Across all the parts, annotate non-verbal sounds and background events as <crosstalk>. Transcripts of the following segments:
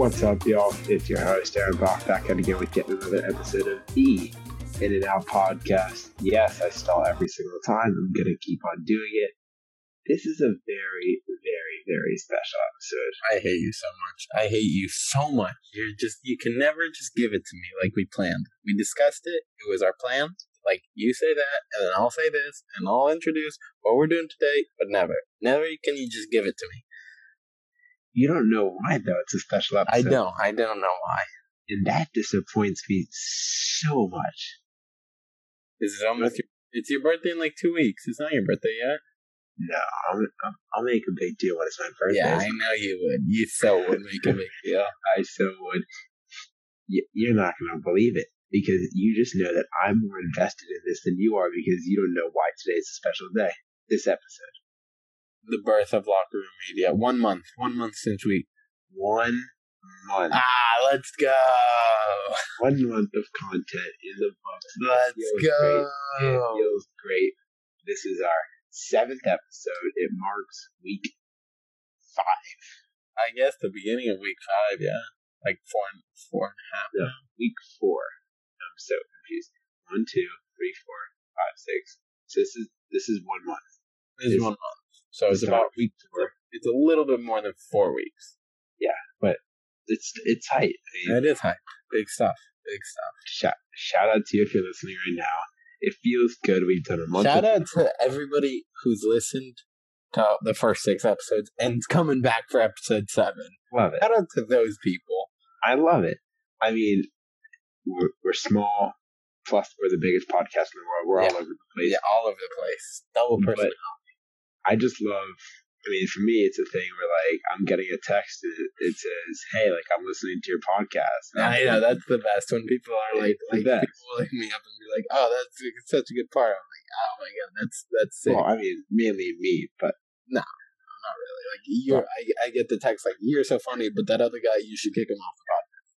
What's up, y'all? It's your host, Aaron Bach, back again with yet another episode of the In and Out podcast. Yes, I stall every single time. I'm going to keep on doing it. This is a very, very, very special episode. I hate you so much. I hate you so much. You're just you can never just give it to me like we planned. We discussed it. It was our plan. Like you say that, and then I'll say this, and I'll introduce what we're doing today. But never, never can you just give it to me. You don't know why, though. It's a special episode. I don't. I don't know why. And that disappoints me so much. Is it almost? Your, it's your birthday in like two weeks. It's not your birthday yet. No, I'll, I'll, I'll make a big deal when it's my birthday. Yeah, I know you would. You so would make a big deal. <laughs> I so would. You're not going to believe it because you just know that I'm more invested in this than you are because you don't know why today is a special day. This episode. The birth of locker room media. One month. One month since we. One month. Ah, let's go. One month of content in the books. Let's go. great. It feels great. This is our seventh episode. It marks week five. I guess the beginning of week five. Yeah, like four and four and a half. No, week four. I'm so confused. One, two, three, four, five, six. So this is this is one month. This is one month. So it's it's about week four. It's a little bit more than four weeks. Yeah, but it's it's tight. I mean, That is high. Big stuff. Big stuff. shout, shout out to you if you're listening right now. It feels good. We've done a month. Shout out to everybody who's listened to the first six episodes and coming back for episode seven. Love it. Shout out to those people. I love it. I mean, we're, we're small. Plus, we're the biggest podcast in the world. We're all over the place. Yeah, all over the place. Double But person. I just love. I mean, for me, it's a thing where like I'm getting a text and it, says, "Hey, like I'm listening to your podcast." And I know that's the best when people are like, like people hit me up and be like, "Oh, that's such a good part." I'm like, "Oh my god, that's that's sick." Well, I mean, mainly me, but No, not really. Like you're, I, I get the text like, "You're so funny," but that other guy, you should kick him off the podcast.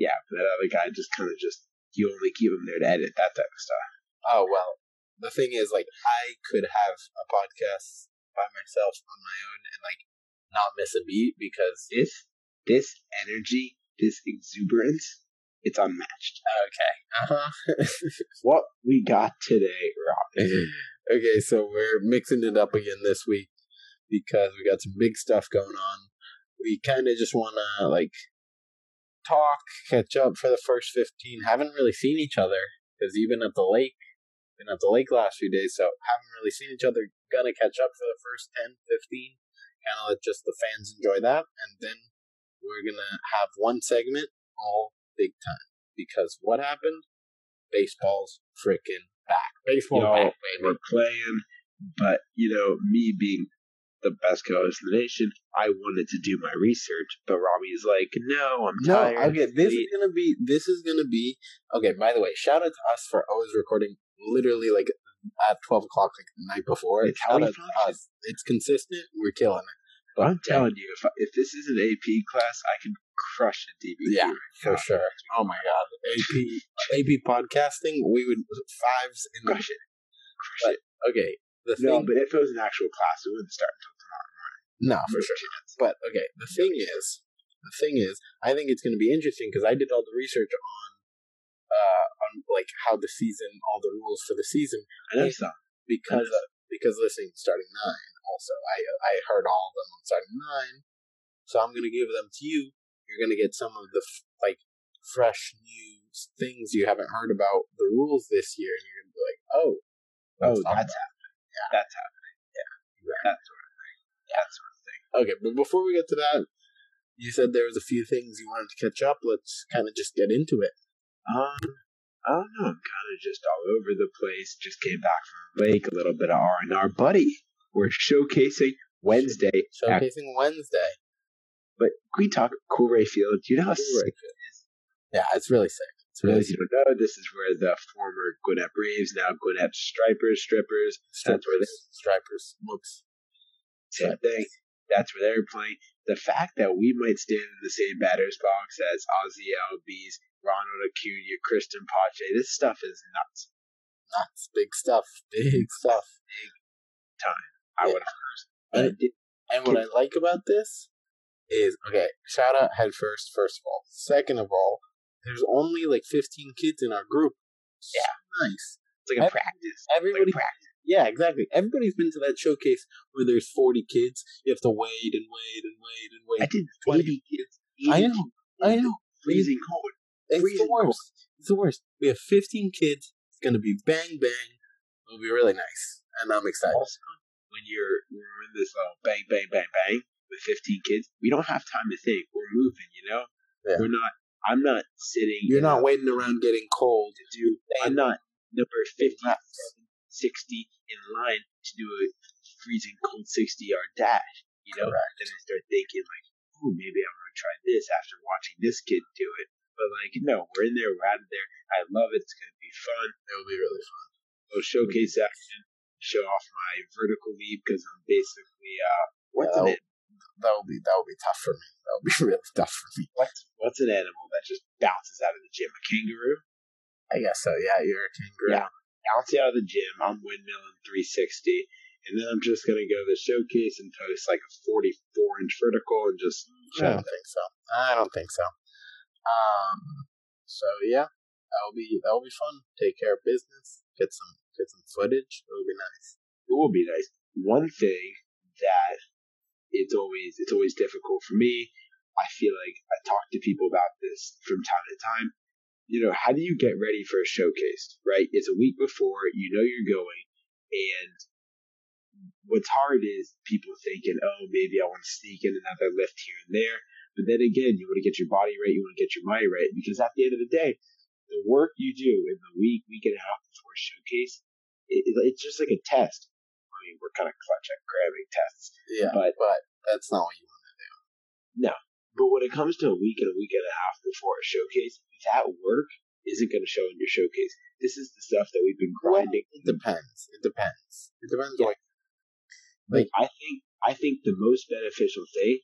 yeah, that other guy just kind of just you only keep him there to edit that type of stuff. Oh well, the thing is, like, I could have a podcast by myself on my own and like not miss a beat because This this energy, this exuberance, it's unmatched. okay, uh huh. <laughs> What we got today, Rob? <laughs> okay, so we're mixing it up again this week because we got some big stuff going on. We kind of just want to like talk, catch up for the first 15. Haven't really seen each other because even at the lake, been at the lake last few days, so haven't really seen each other. Gonna catch up for the first 10, 15. Kind of let just the fans enjoy that. And then we're gonna have one segment all big time because what happened? Baseball's freaking back. Baseball Yo, back, baby. We're playing, but you know, me being the best co-host in the nation, I wanted to do my research, but Robbie's like, "No, I'm No, tired." okay. This is gonna be. This is gonna be. Okay. By the way, shout out to us for always recording literally like at twelve o'clock, like the night before. It's we out to us. Uh, it's consistent. We're killing it. But I'm telling you, if if this is an AP class, I could crush a DBT. Yeah, for now. sure. Oh my god, AP AP podcasting. We would fives in Crush it, crush it. Okay, the No, thing. but if it was an actual class, it wouldn't start until tomorrow. No, for sure. But okay, the thing is, the thing is, I think it's going to be interesting because I did all the research on, uh, on like how the season, all the rules for the season, I know because uh, because listening starting nine. Also, I I heard all of them on starting nine, so I'm going to give them to you. You're going to get some of the f- like fresh new things you haven't heard about the rules this year, and you're going to be like, oh, Oh, that's happening. That's happening. Yeah, that sort of thing. That sort of thing. Okay, but before we get to that, you said there was a few things you wanted to catch up. Let's kind of just get into it. Um, I don't know. I'm kind of just all over the place. Just came back from the Lake, a little bit of R and R, buddy. We're showcasing Wednesday. at- Showcasing Wednesday. but can we talk Coolray Field? Do you know how sick it is? Yeah, it's really sick. It's really those who don't know, this is where the former Gwinnett Braves, now Gwinnett Stripers, Strippers, that's where they stripers. Looks. same thing. That's where they're playing. The fact that we might stand in the same batter's box as Ozzy Albies, Ronald Acuna, Cristian Pache, this stuff is nuts. Nuts. Big stuff. Big stuff. Big time. I Yeah. would have. And, and what I like about this is okay. Shout out head first, first of all. Second of all, there's only like 15 kids in our group. Yeah. nice. It's like a Ev- practice. Everybody, Like a practice. Yeah, exactly. Everybody's been to that showcase where there's 40 kids. You have to wait and wait and wait and wait. I did 20 80 kids. I know. I know. Freezing cold. It's the freezing cold. worst. It's the worst. We have 15 kids. It's gonna be bang bang. It'll be really nice, and I'm excited. Also, when you're we're in this little bang, bang, bang, bang with 15 kids, we don't have time to think. We're moving, you know? Yeah. We're not, I'm not sitting. You're not waiting around getting cold. to do. I'm not number 50, 60 in line to do a freezing cold 60 yard dash. You know, Correct. then I start thinking like, oh, maybe I'm going to try this after watching this kid do it. But like, no, we're in there, we're out of there. I love it. It's gonna be fun. It'll be really fun. Little showcase action. Show off my vertical leap because I'm basically uh, what's Yeah, an an- That will be that will be tough for me. That will be <laughs> really tough for me. what's what's an animal that just bounces out of the gym? A kangaroo. I guess so. Yeah, you're a kangaroo. Yeah. Bouncing out of the gym. I'm windmilling 360. And then I'm just gonna go to the showcase and post like a 44 inch vertical and just I don't think so. I don't think so. Um. So yeah, that'll be that'll be fun. Take care of business. Get some get some footage. It'll be nice. it will be nice. One thing that it's always it's always difficult for me. I feel like I talk to people about this from time to time. You know, how do you get ready for a showcase? Right? It's a week before. You know you're going, and what's hard is people thinking, oh, maybe I want to sneak in another lift here and there. But then again, you want to get your body right. You want to get your mind right because at the end of the day, the work you do in the week, week and a half before a showcase, it, it- it's just like a test. I mean, we're kind of clutch at grabbing tests, Yeah, but but that's not what you want. to do. when it comes to a week and a week and a half before a showcase, that work isn't going to show in your showcase. This is the stuff that we've been grinding. It depends. It depends. It depends. Yeah. Like, Like I think, I think the most beneficial thing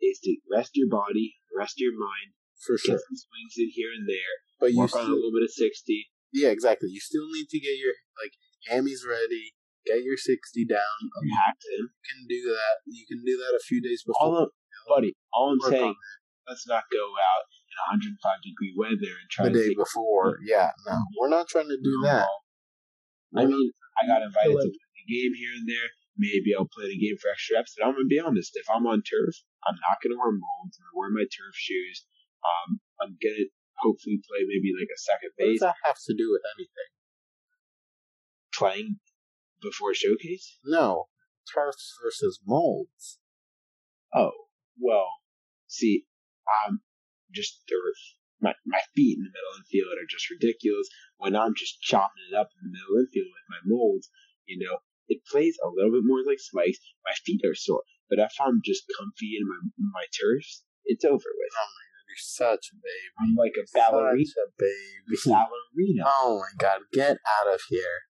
is to rest your body, rest your mind, for get sure. some swings in here and there, But you work on a little bit of sixty. yeah, exactly. You still need to get your like hammies ready. Get your sixty down. Um, You can do that. You can do that a few days before. All buddy. All I'm Work saying, let's not go out in 105 degree weather and try the to day take before. Yeah, no, we're not trying to do that. I mean, I got invited to play a game here and there. Maybe I'll play the game for extra reps. But I'm gonna be honest. If I'm on turf, I'm not gonna wear molds. I'm gonna wear my turf shoes. Um, I'm gonna hopefully play maybe like a second What does that have to do with anything? Playing before showcase. No, turfs versus molds. Oh well, see, I'm just turf. My my feet in the middle infield are just ridiculous. When I'm just chopping it up in the middle infield with my molds, you know, it plays a little bit more like spikes. My feet are sore, but if I'm just comfy in my my turfs, it's over with. Oh my, You're such a baby. I'm like a ballerina. Such a baby. Ballerina. Oh my god, get out of here.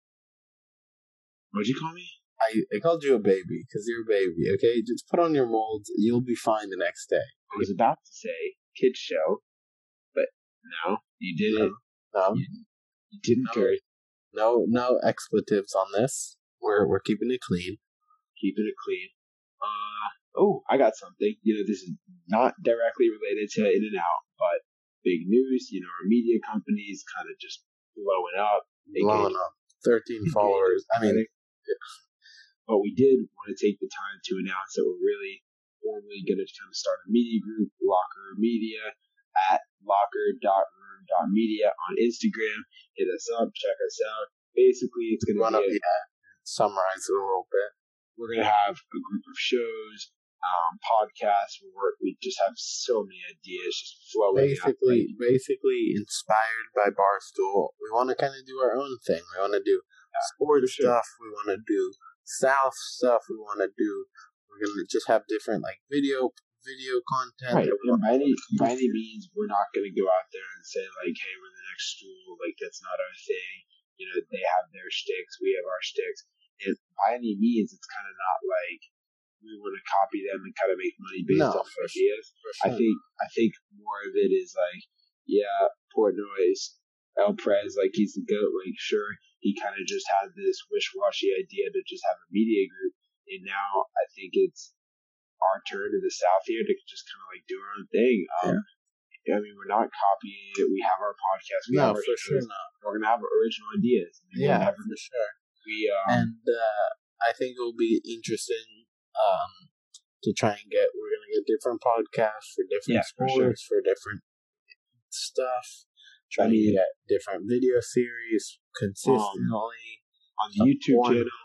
What'd you call me? I, I called you a baby because you're a baby, okay? Just put on your molds. You'll be fine the next day. I was about to say kids show, but no, you didn't. No, You didn't No. curse. no, no expletives on this. We're we're keeping it clean. keeping it clean. Uh, oh, I got something. You know, this is not directly related to In and Out, but big news. You know, our media companies kind of just blowing up. Blowing up. Thirteen <laughs> followers. I mean, but we did want to take the time to announce that we're really formally going to kind of start a media group, Locker Room Media, at locker.room.media on Instagram. Hit us up, check us out. Basically, it's going to to be a yeah, summarize it a little bit. we're gonna have a group of shows, um, podcasts. Where we just have so many ideas just flowing. out. Basically, basically inspired by Barstool, we want to kind of do our own thing. We want to do sports sure. stuff. We want to do South stuff. We want to do. We're gonna just have different like video video content. Right. And by any by any means, we're not gonna go out there and say like, "Hey, we're the next school." Like that's not our thing. You know, they have their sticks, we have our sticks. And by any means, it's kind of not like we want to copy them and kind of make money based No, for their ideas. For I think I think more of it is like, yeah, Portnoy's El Prez, like he's the goat. Like sure, he kind of just had this wish washy idea to just have a media group, and now I think it's our turn in the South here to just kind of like do our own thing. Um, I mean, we're not copying it. We have our podcast. We no, have our for sure not. We're gonna have original ideas. I mean, Yeah, whatever for sure. we um, and uh, I think it will be interesting um, to try and get. We're gonna get different podcasts for different Yeah, for sports sure. for different stuff. Try I mean- to get different video series consistently. Um, on the YouTube porn. channel.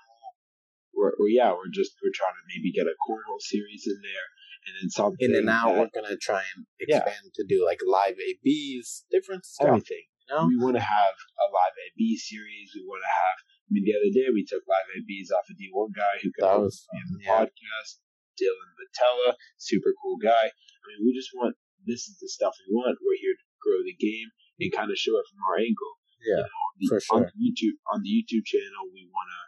We're, we're yeah, we're just we're trying to maybe get a cornhole series in there, and then something in and out, that- we're gonna try and Yeah. expand to do like live ABs, different stuff. everything. You know? We want to have a live AB series. We want to have. I mean, the other day we took live ABs off a D1 guy who That host the yeah. podcast. Dylan Vitella, super cool guy. I mean, we just want this is the stuff we want. We're here to grow the game and kind of show it from our angle. Yeah, The- for On sure. the YouTube on the YouTube channel, we want to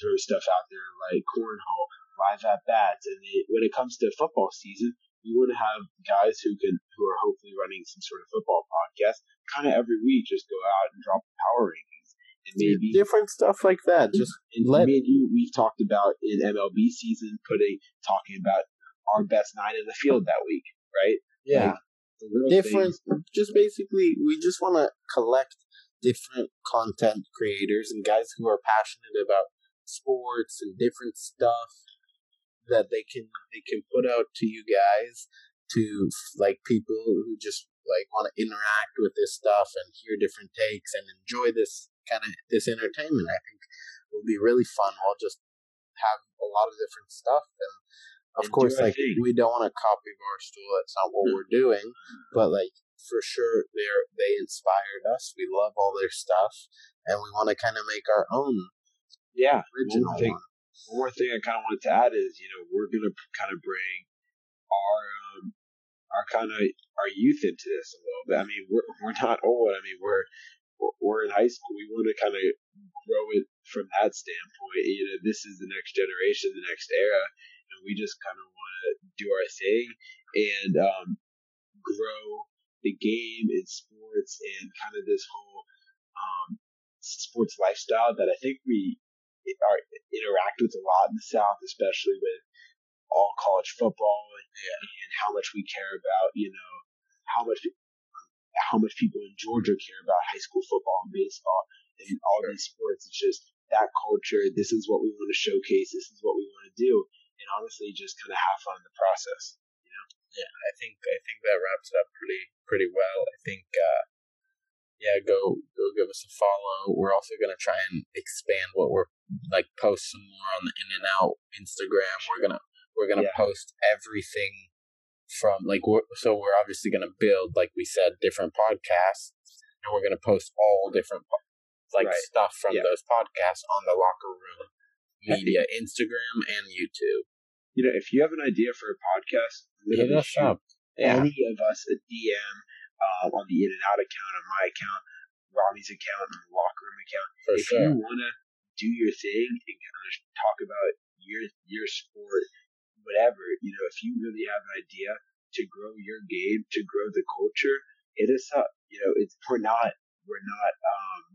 throw stuff out there like cornhole, live at bats, and it, when it comes to football season, we want to have guys who can who are hopefully running some sort of football podcast, kind of every week, just go out and drop power rankings, and maybe different stuff like that. Just and let- me and you, we've talked about in MLB season, putting talking about our best nine in the field that week, right? yeah, different. things- Just basically, we just want to collect different content creators and guys who are passionate about sports and different stuff that they can they can put out to you guys to like people who just like want to interact with this stuff and hear different takes and enjoy this kind of this entertainment. I think will be really fun. We'll just have a lot of different stuff and of And course like thing. we don't want to copy Barstool. That's not what we're doing. But like for sure they're they inspired us. We love all their stuff and we want to kind of make our own yeah. original One thing, one. more thing I kind of wanted to add is, you know, we're gonna kind of bring our um, our kind of our youth into this a little bit. I mean, we're we're not old. I mean, we're we're- we're in high school. We want to kind of grow it from that standpoint. You know, this is the next generation, the next era, we just kind of want to do our thing and um, grow the game in sports and kind of this whole um, sports lifestyle that I think we are interact with a lot in the South, especially with all college football and, and how much we care about, you know, how much how much people in Georgia care about high school football and baseball and all these sports. It's just that culture. This is what we want to showcase. This is what we want to do, and honestly, just kind of have fun in the process. You know? Yeah, I think I think that wraps it up pretty pretty well. I think uh yeah, go go give us a follow. We're also gonna try and expand what we're like post some more on the in and out Instagram. We're gonna we're gonna Yeah. post everything from like we're, so we're obviously gonna build like we said different podcasts and we're gonna post all different po- like Right. stuff from Yeah. those podcasts on the locker room media Instagram and YouTube. You know, if you have an idea for a podcast, Hit literally us shoot up. Yeah. any of us a DM um, on the In and Out account, on my account, Ronnie's account, and the Locker Room account. For if sure. you want to do your thing and kind of talk about your your sport, whatever, you know, if you really have an idea to grow your game, to grow the culture, hit us up. You know, it's we're not we're not. um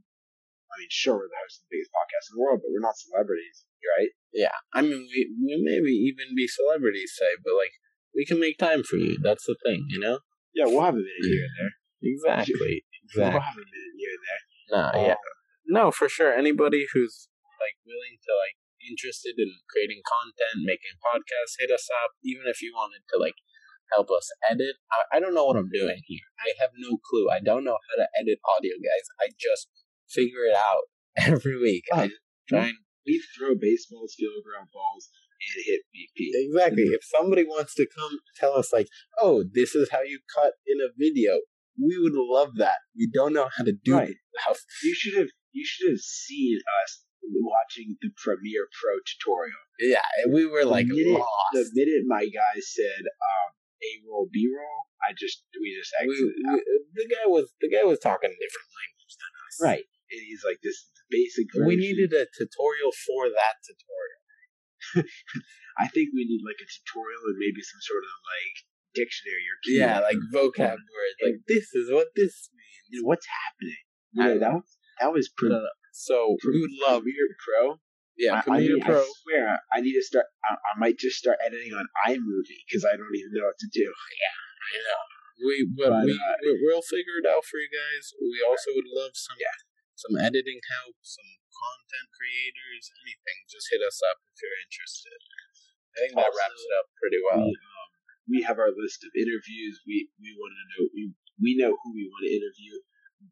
I mean, sure, we're the host of the biggest podcast in the world, but we're not celebrities, right? Yeah, I mean, we we maybe even be celebrities, say, but like we can make time for you. That's the thing, you know. Yeah, we'll have a minute here and there. Exactly. <laughs> Exactly. We'll have a minute here and there. No, yeah, Um, no, for sure. Anybody who's like willing to like interested in creating content, making podcasts, hit us up. Even if you wanted to like help us edit, I, I don't know what I'm doing here. I have no clue. I don't know how to edit audio, guys. I just figure it out <laughs> every week. Just try and we throw baseballs, field ground balls, and hit BP. Exactly. If somebody wants to come tell us, like, oh, this is how you cut in a video, we would love that. We don't know how to do Right. it. You should have you should have seen us watching the Premiere Pro tutorial. Yeah, and we were like the minute, lost. the minute my guy said um, A roll, B roll, I just we just We- we- the guy was the guy was talking a different language than us. right, and he's like this is the basic. Version. We needed a tutorial for that tutorial. <laughs> I think we need like a tutorial and maybe some sort of like dictionary or. Yeah, like vocab words. Like this is what this means. You know, what's happening? You I that was that was pretty. So we would love Premiere Pro. Yeah, Premiere Pro. I swear, I need to start. I, I might just start editing on iMovie because I don't even know what to do. Yeah, I know. We but, But, we uh, we- we'll figure it out for you guys. We also would love some Yeah. Some editing help, some content creators, anything. Just hit us up if you're interested. I think that Also, wraps it up pretty well. We, um, we have our list of interviews. We we want to know. We we know who we want to interview,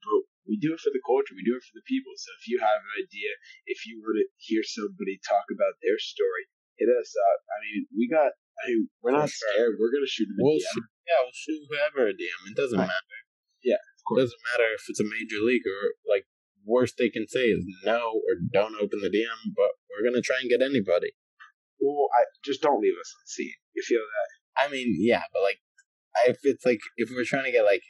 but we do it for the culture. We do it for the people. So if you have an idea, if you want to hear somebody talk about their story, hit us up. I mean, we got. I mean, we're not sure. scared. We're gonna shoot them We'll shoot, yeah, we'll shoot whoever a DM. It doesn't Right. matter. Yeah, of It doesn't matter if it's a major league or like worst they can say is no or don't open the DM. But we're gonna try and get anybody. Well, I just don't leave us unseen. You feel that? I mean, yeah, but like, if it's like if we're trying to get like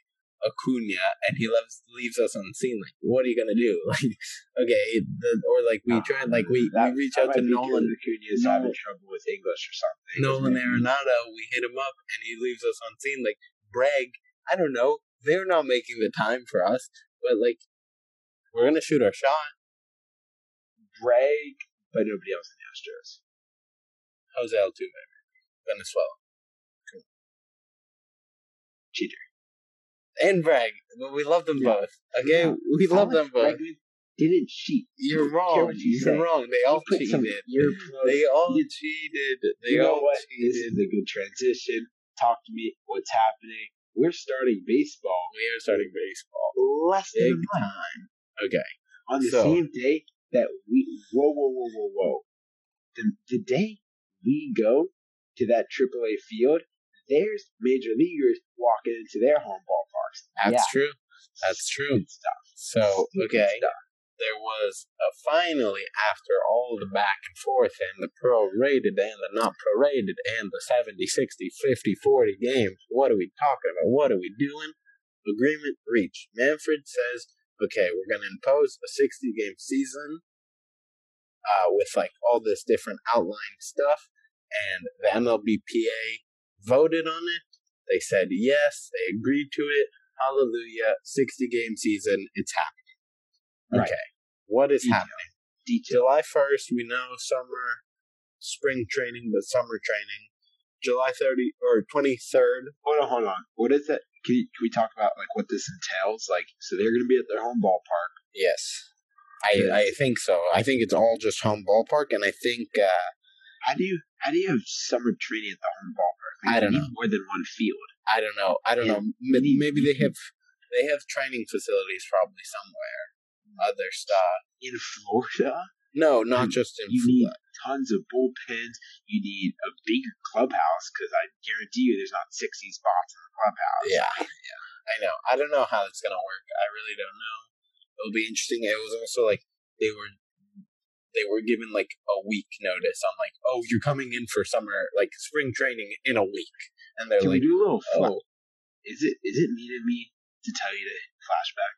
Acuna and he leaves leaves us unseen, like, what are you gonna do? <laughs> Like, okay, the, or like we try like we, That- we reach out to Nolan Acuna is having trouble with English or something. Nolan Arenado, we hit him up and he leaves us unseen. Like Bragg, I don't know, they're not making the time for us, but like we're gonna shoot our shot. Bragg, but nobody else in the Astros. Jose Altuve, Venezuela, Cheater. and Bragg. But we love them Yeah. both. Okay, Yeah. we love them both. Bregman didn't cheat. You're I don't care wrong. you You're say. wrong. They all put some cheated. They all You- cheated. They you know all what? This is a good transition. Talk to me. What's happening? We're starting baseball We are starting baseball. less than a month time. Okay. on the So- same day that we. Whoa, whoa, whoa, whoa, whoa! The, the day we go to that AAA field, there's major leaguers walking into their home ballparks. That's yeah, true. That's true. stuff. So, okay. stuff. There was a finally, after all the back and forth and the pro-rated and the not pro-rated and the 70, 60, 50, 40 games, what are we talking about? What are we doing? Agreement reached. Manfred says, okay, we're going to impose a 60 game season uh, with like all this different outline stuff. And the MLBPA voted on it. They said yes, they agreed to it. Hallelujah. 60 game season, it's happening. Right. Okay. What is Detail. happening? Detail. July 1st, we know summer, spring training, but summer training. July 30 or 23rd. Hold on, hold on. What is that? Can, you, can we talk about like what this entails? Like, so they're going to be at their home ballpark. Yes. I, I think so. I think it's all just home ballpark, and I think uh, How do you how do you have summer training at the home ballpark? I don't know. More than one field. I don't know. I don't Yeah. know. Maybe, maybe they have they have training facilities probably somewhere. Other stuff. In Florida, No, not You- just in you need tons of bullpens. You need a bigger clubhouse because I guarantee you, there's not sixty spots in the clubhouse. Yeah, yeah. I know. I don't know how it's gonna work. I really don't know. It'll be interesting. It was also like they were they were given like a week notice on like, oh, you're coming in for summer like spring training in a week, and they're Can we like, do a little flash? oh, Is it is it needed me to tell you to flashback?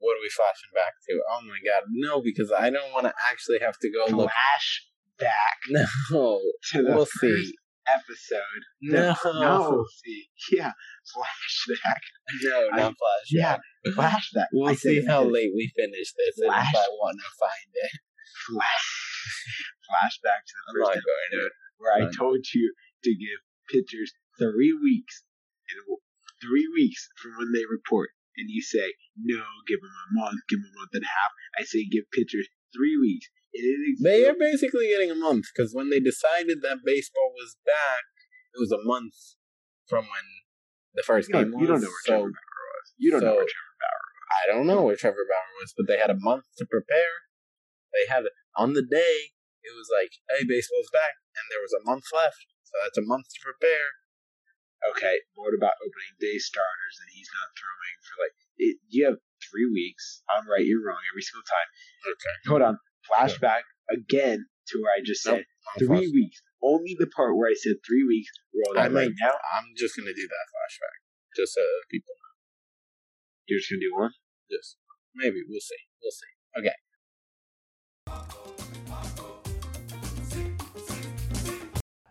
What are we flashing back to? Oh my god, no, because I don't want to actually have to go look. Flashback <laughs> No, to the we'll first see. episode. No, no, we'll see, yeah, flashback. no, I- not flashback. Yeah, flashback. We'll I see how late we finish this and if Flash- I want to find it. Flash, flashback to the first episode where I told you to give pitchers three weeks, and three weeks from when they report, and you say no, give them a month, give them a month and a half. I say give pitchers three weeks. And it is They are basically getting a month because when they decided that baseball was back, it was a month from when the first you game was. you don't know where so Trevor Bauer was. You don't know where Trevor. Bauer was. I don't know where Trevor Bauer was, but they had a month to prepare. They had on the day it was like, "Hey, baseball's back," and there was a month left, so that's a month to prepare. Okay, but what about opening day starters and he's not throwing for like? It, you have three weeks. I'm right, you're wrong every single time. Okay, Hold on, flashback again to where I just said three weeks. Only the part where I said three weeks. Roll I that right might- now. I'm just gonna do that flashback, just so people know. You're just gonna do one. just maybe we'll see, we'll see. Okay.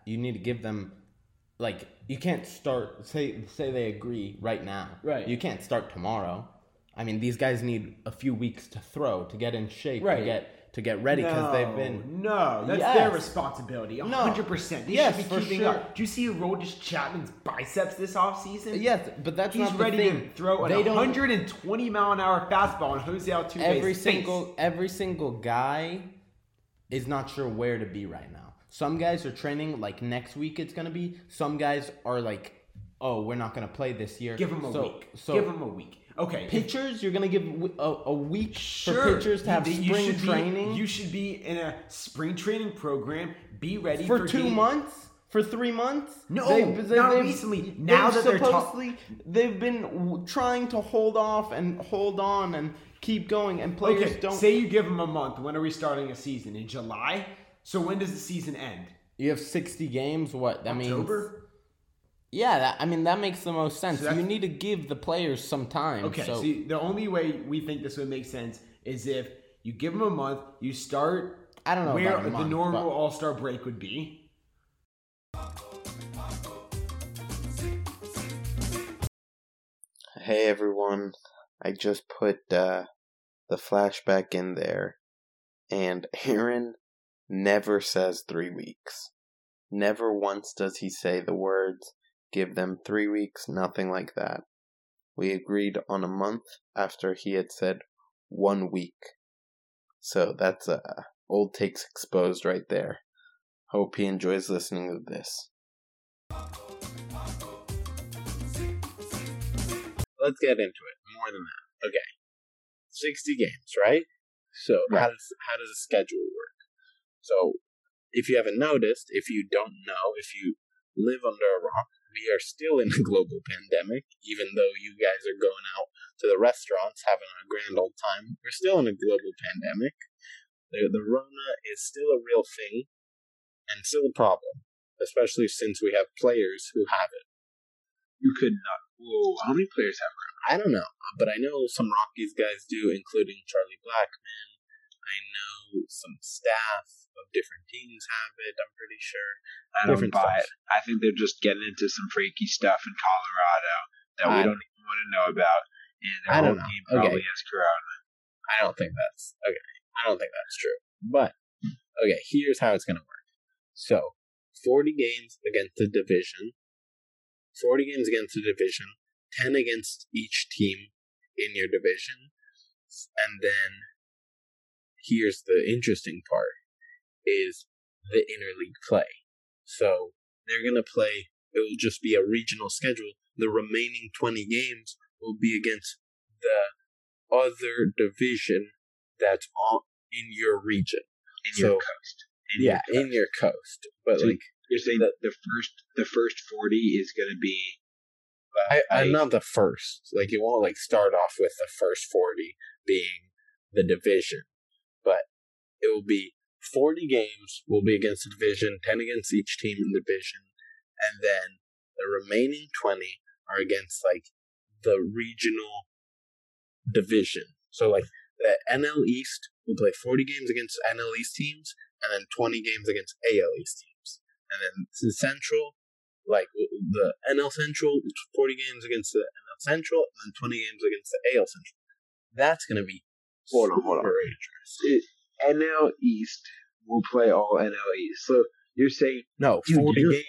you need to give them like you can't start say say they agree right now Right. you can't start tomorrow i mean these guys need a few weeks to throw to get in shape Right. to get to get ready because they've been. No, that's Yes. their responsibility. No. 100%. They Yes, should be keeping sure. up. Do you see Aroldis Chapman's biceps this offseason? Yes, but that's He's not the ready thing. to throw an They don't- 120 mile an hour fastball on Jose Altuve's every face. single every single guy is not sure where to be right now. Some guys are training like next week it's gonna be. Some guys are like, oh, we're not gonna play this year. Give them a So- week. So Give them a week. Okay. pitchers, you're gonna give a week Sure. for pitchers to have You- you spring be- training you should be in a spring training program. Be ready for for, two game- months. For three months? No, not recently. Now they've that they're ta- supposedly they've been w- trying to hold off and hold on and keep going, and players Okay, don't. say you give them a month. When are we starting a season? In July? So when does the season end? you have sixty games. What that means? October? Yeah, that, I mean that makes the most sense. So you need to give the players some time. Okay, so see, the only way we think this would make sense is if you give them a month, you start I don't know where about a the normal but- All Star break would be. Hey everyone, I just put uh, the flashback in there, and <laughs> Aaron never says three weeks. Never once does he say the words, give them three weeks, nothing like that. We agreed on a month after he had said one week. So that's uh, old takes exposed right there. Hope he enjoys listening to this. let's get into it. More than that. Okay. 60 games, right? So how does how does the schedule work? So if you haven't noticed, if you don't know, if you live under a rock, we are still in a <laughs> global pandemic, even though you guys are going out to the restaurants having a grand old time. We're still in a global pandemic. The the Rona is still a real thing and still a problem, especially since we have players who have it. You could not. Whoa, how many players have I don't know, but I know some Rockies guys do, including Charlie Blackmon. I know some staff of different teams have it. I'm pretty sure. I don't Different buy stuff. it. I think they're just getting into some freaky stuff in Colorado that we I- don't even want to know about. And their I don't whole know. team Okay. probably has Corona. I don't think that's okay. I don't think that's true. But okay, here's how it's gonna work. So, 40 games against the division, 40 games against the division, 10 against each team in your division, and then here's the interesting part is the interleague play. So they're gonna play. It will just be a regional schedule. The remaining 20 games will be against the other division that's on in your region. In So- your coast. In your yeah, coast. in your coast. But So like, You're saying that the first the first forty is going to be. I, I'm not the first. Like, it won't like start off with the first 40 being the division, but it will be 40 games will be against the division, 10 against each team in the division, and then the remaining 20 are against like the regional division. So like the NL East will play 40 games against NL East teams, and then 20 games against AL East teams, and then the Central like the NL Central, 40 games against the NL Central, and then 20 games against the AL Central. That's going to be Hold on, hold on. it, NL East will play all NL East. So you're saying No, 40 games.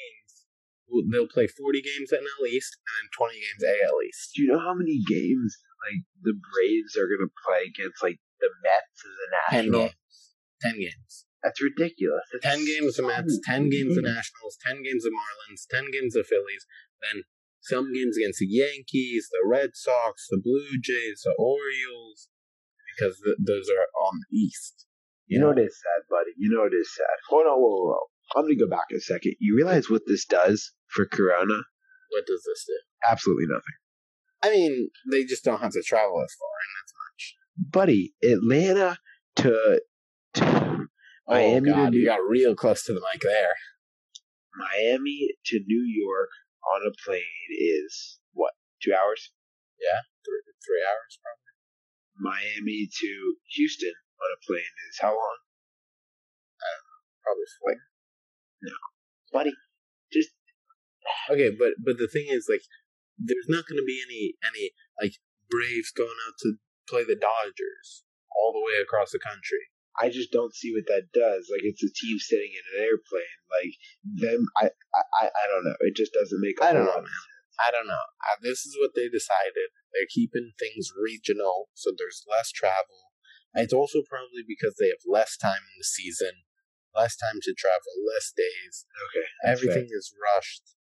They'll play 40 games NL East and then 20 games AL East. do you know how many games like the Braves are going to play against like the Mets and the 10 Nationals? games. 10 games. That's ridiculous. That's 10 games the Mets, 10 games the. Nationals, 10 games the Marlins, 10 games the Phillies, then some games against the Yankees, the Red Sox, the Blue Jays, the Orioles, because th- those are on the East. You know what is sad, buddy? You know what is sad? Hold on, whoa, whoa, whoa. I'm gonna go back a second. You realize what this does for Corona? What does this do? Absolutely nothing, I mean, they just don't have to travel as far, and that's much. buddy. Atlanta to, Oh, to Miami oh God, to you New, got real close to the mic there. Miami to New York on a plane is what? Two hours. Three, three hours, probably. Miami to Houston on a plane is how long, uh, Probably four. No, buddy? Just Okay, but but the thing is, like, there's not going to be any any like Braves going out to play the Dodgers all the way across the country. I just don't see what that does. Like it's a team sitting in an airplane. Like them, I, I, I don't know. It just doesn't make. a I don't know, man. I don't know. Uh, this is what they decided. They're keeping things regional, so there's less travel. It's also probably because they have less time in the season, less time to travel, less days. Okay, Everything is rushed.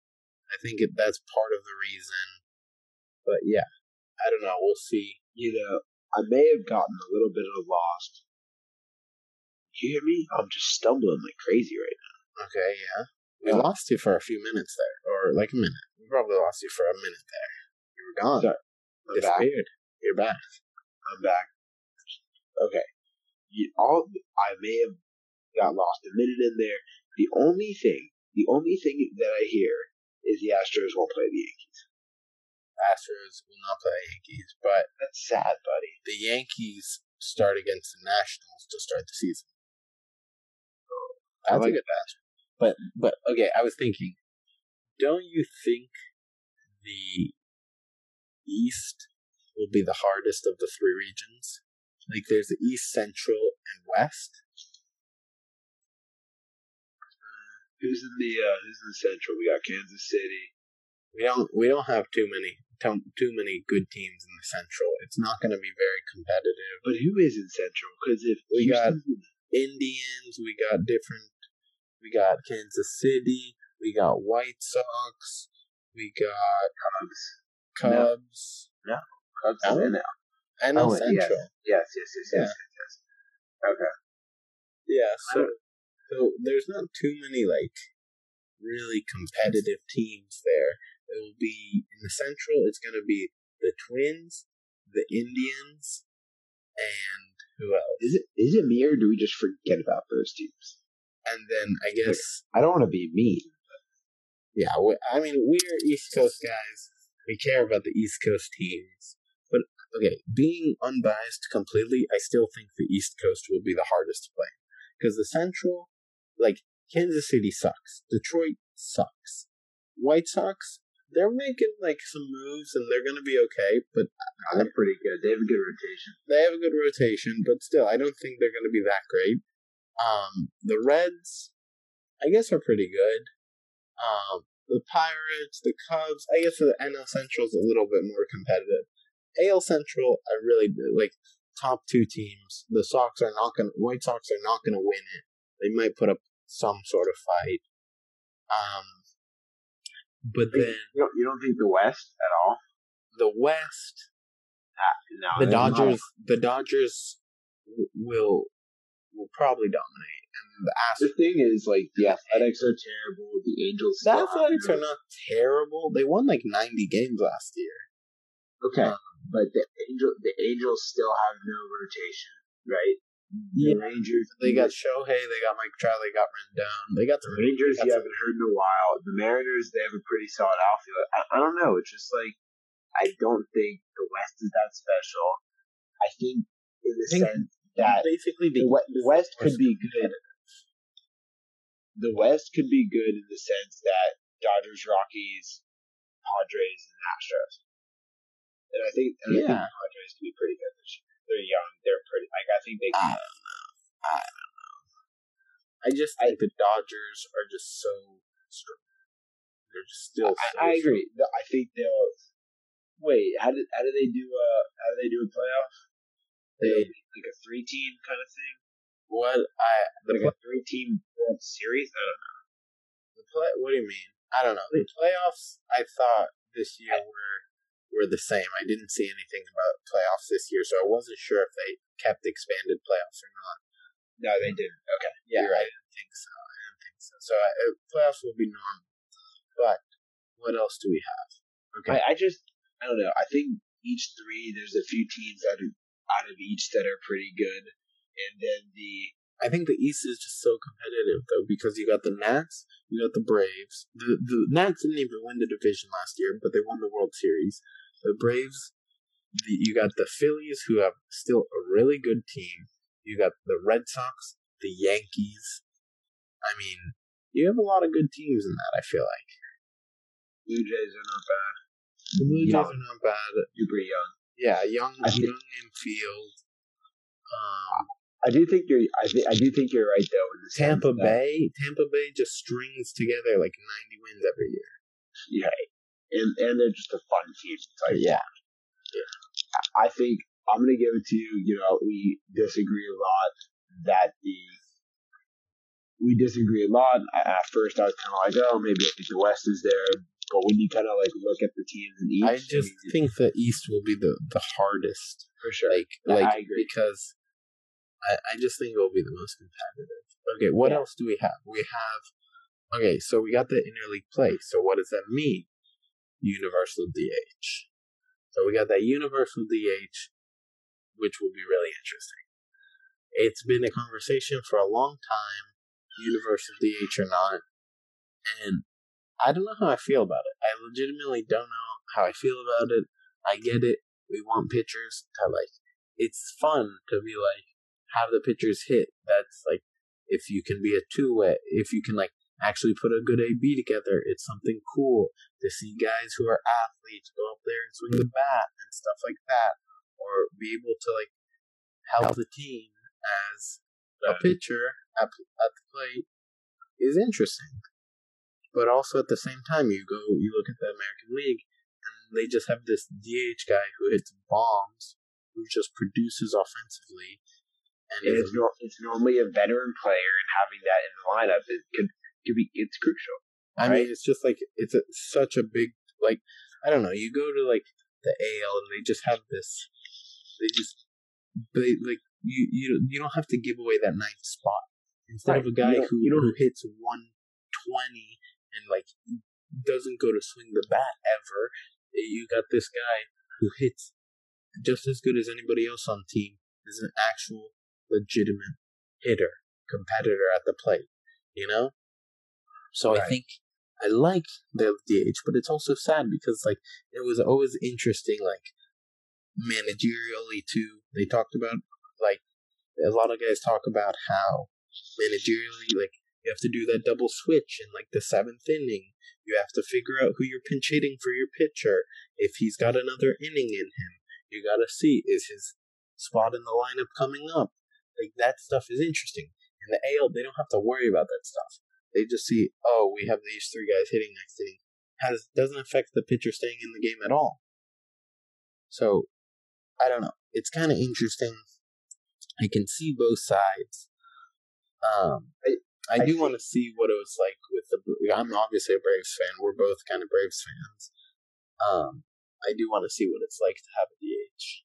I think it, that's part of the reason. But yeah, I don't know. We'll see. You know, I may have gotten a little bit of lost. You hear me? I'm just stumbling like crazy right now. Okay, yeah. We Yeah. lost you for a few minutes there, or like a minute. We probably lost you for a minute there. You were gone. Sorry. I'm back. Disappeared. You're back. I'm back. Okay. You, all I may have got lost a minute in there. The only thing, the only thing that I hear is the Astros won't play the Yankees. Astros will not play Yankees, but That's sad, buddy. the Yankees start against the Nationals to start the season. I That's like a good match. But but okay, I was thinking, don't you think the East will be the hardest of the three regions? Like there's the East, Central, and West. Who's in the uh, Who's in the Central? We got Kansas City. We don't we don't have too many too, too many good teams in the Central. It's not going to be very competitive. But who is in Central? Because if We got- Indians, we got different. We got Kansas City, we got White Sox, we got um, Cubs, Cubs, No, Cubs Oh. in it. and Oh, Central. yes, yes, yes, yes, yes, yes, yes. Okay. Yeah, so so there's not too many like really competitive teams there. It will be in the Central. It's going to be the Twins, the Indians, and who else? Is it is it me or do we just forget about those teams? And then I guess I don't want to be mean. yeah. I mean, we're East Coast guys. We care about the East Coast teams. But okay, being unbiased completely, I still think the East Coast will be the hardest to play because the Central, like Kansas City sucks, Detroit sucks, White Sox. They're making like some moves and they're gonna be okay, but they're pretty good. They have a good rotation. they have a good rotation, but still, I don't think they're going to be that great. Um, the Reds, I guess, are pretty good. Um, the Pirates, the Cubs, I guess the NL Central is a little bit more competitive. AL Central, I really like top two teams. The Sox are not going. White Sox are not going to win it. They might put up some sort of fight. Um, but then You don't, you don't think the West at all? the West, No, the they're not. Dodgers, the Dodgers will will probably dominate, and the The thing is, like, the Athletics are terrible. The Angels. The Athletics are not terrible. They won like ninety games last year. okay, Um, but the Angel, the Angels still have no rotation, right? Yeah. The Rangers, They got Shohei, they got Mike Trout, they got Rendon, they got the Rangers. You haven't heard in a while. The Mariners, they have a pretty solid outfield. I, I don't know. It's just like I don't think the West is that special. I think in the think sense that basically the, the, West could be good. The West could be good in the sense that Dodgers, Rockies, Padres, and Astros. And I think, and I think Yeah. the Padres could be pretty good this year. They're young. They're pretty. Like I think they. I don't know. I don't know. I just think the Dodgers are just so strong. They're just still. so I, I agree. I think they'll. Wait, how did how do they do a how do they do a playoff? They like a three team kind of thing, what I like a three team World Series. I don't know. The play. What do you mean? I don't know. The playoffs. I thought this year were were the same. I didn't see anything about playoffs this year, so I wasn't sure if they kept expanded playoffs or not. No, they didn't. Okay, Yeah, You're right. I didn't think so. I didn't think so. So uh, playoffs will be normal. But what else do we have? Okay. I, I just I don't know. I think each three there's a few teams that of out of each that are pretty good, and then the I think the East is just so competitive though because you got the Nats, you got the Braves. The the Nats didn't even win the division last year, but they won the World Series. The Braves, the, you got the Phillies who have still a really good team. You got the Red Sox, the Yankees. I mean, you have a lot of good teams in that. I feel like Blue Jays are not bad. the Blue Jays are not bad. Super young. Yeah, young, I think- young in field. Um, I do think you're. I, th- I do think you're right though. In the sense Tampa that- Bay, Tampa Bay just strings together like 90 wins every year. yeah, and and they're just a fun team. Like, Yeah. I think I'm gonna give it to you. You know, we disagree a lot. That the we disagree a lot. At first, I was kind of like, oh, maybe I think the West is there. But when you kind of like look at the teams in each, I just think the East will be the, the hardest. for sure. Like, I like agree. because I, I just think it will be the most competitive. Okay, what Yeah. else do we have? We have okay, so we got the interleague play. So what does that mean? Universal DH. So we got that universal DH, which will be really interesting. It's been a conversation for a long time, universal DH or not, and I don't know how I feel about it. I legitimately don't know how I feel about it. I get it. We want pitchers to like. It's fun to be like have the pitchers hit. That's like if you can be a two way. If you can like actually put a good AB together, it's something cool to see guys who are athletes go up there and swing the bat and stuff like that, or be able to like help the team as a pitcher at, at the plate is interesting. But also at the same time, you go, you look at the American League, and they just have this DH guy who hits bombs, who just produces offensively, and it's, nor- it's normally a veteran player, and having that in the lineup it could could be it's crucial. I right? mean, it's just like it's a, such a big like I don't know. You go to like the AL and they just have this. They just they like you you you don't have to give away that ninth spot instead of a guy who you who hits one twenty and like doesn't go to swing the bat ever. Eh, you got this guy who hits just as good as anybody else on team. Is an actual legitimate hitter competitor at the plate. You know. So I think I like the DH, but it's also sad because like it was always interesting, like managerially too. They talked about like a lot of guys talk about how managerially, like you have to do that double switch in like the seventh inning. You have to figure out who you're pinch hitting for your pitcher. If he's got another inning in him, you gotta see is his spot in the lineup coming up. Like that stuff is interesting. In the AL, they don't have to worry about that stuff. They just see, oh, we have these three guys hitting next inning. Has doesn't affect the pitcher staying in the game at all. So, I don't know. It's kind of interesting. I can see both sides. Um, I I, I do want to see what it was like with the. I'm obviously a Braves fan. We're both kind of Braves fans. Um, I do want to see what it's like to have a DH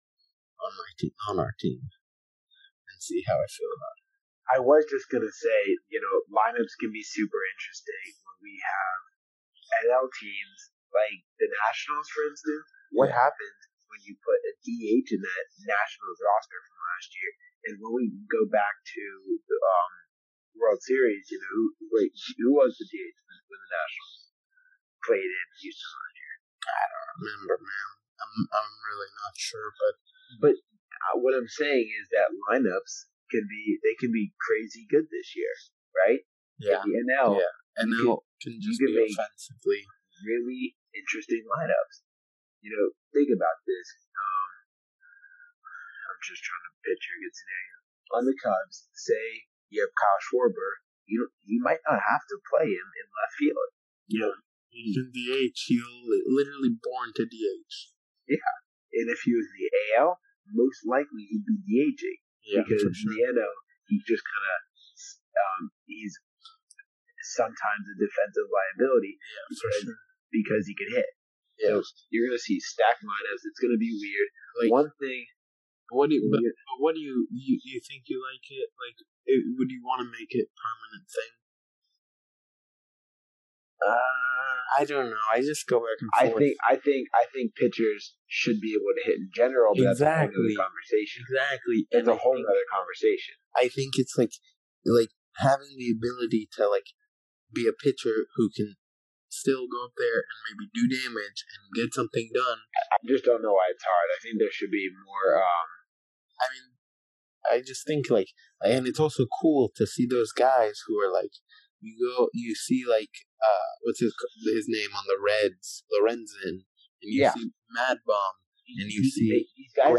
on my team, on our team, and see how I feel about it. I was just gonna say, you know, lineups can be super interesting when we have NL teams like the Nationals, for instance. What happens when you put a DH in that Nationals roster from last year? And when we go back to the um, World Series, you know, who, wait, who was the DH when the Nationals played in Houston last year? I don't remember, man, I'm I'm really not sure, but But uh, what I'm saying is that lineups can be they can be crazy good this year, right? yeah, the NL, Yeah. and now can you just can be make- offensively. really interesting lineups. You know, think about this. Um, I'm just trying to picture a good scenario. On the Cubs, say you have Kyle Schwarber, you you might not have to play him in left field. You know, He's in DH. He's li- literally born to DH. Yeah, and if he was the AL, most likely he'd be DHing Yeah, because for in sure. the NL he's just kind of um, he's sometimes a defensive liability Yeah, because, sure. because he can hit. Yeah. So you're gonna see stacked lineups. It's gonna be weird. Like, One thing what do you, but, but what do you, you you think you like it? Like, it, would you want to make it permanent thing? Uh, I don't know. I just go back and forth. I think I think I think pitchers should be able to hit in general, but that's a Exactly. other conversation. exactly. It's and a I whole think- other conversation. I think it's like like having the ability to like be a pitcher who can still go up there and maybe do damage and get something done. I just don't know why it's hard. I think there should be more. Um, I mean, I just think like, and it's also cool to see those guys who are like, you go, you see like, uh, what's his his name on the Reds, Lorenzen, and you Yeah. see MadBum, and you see can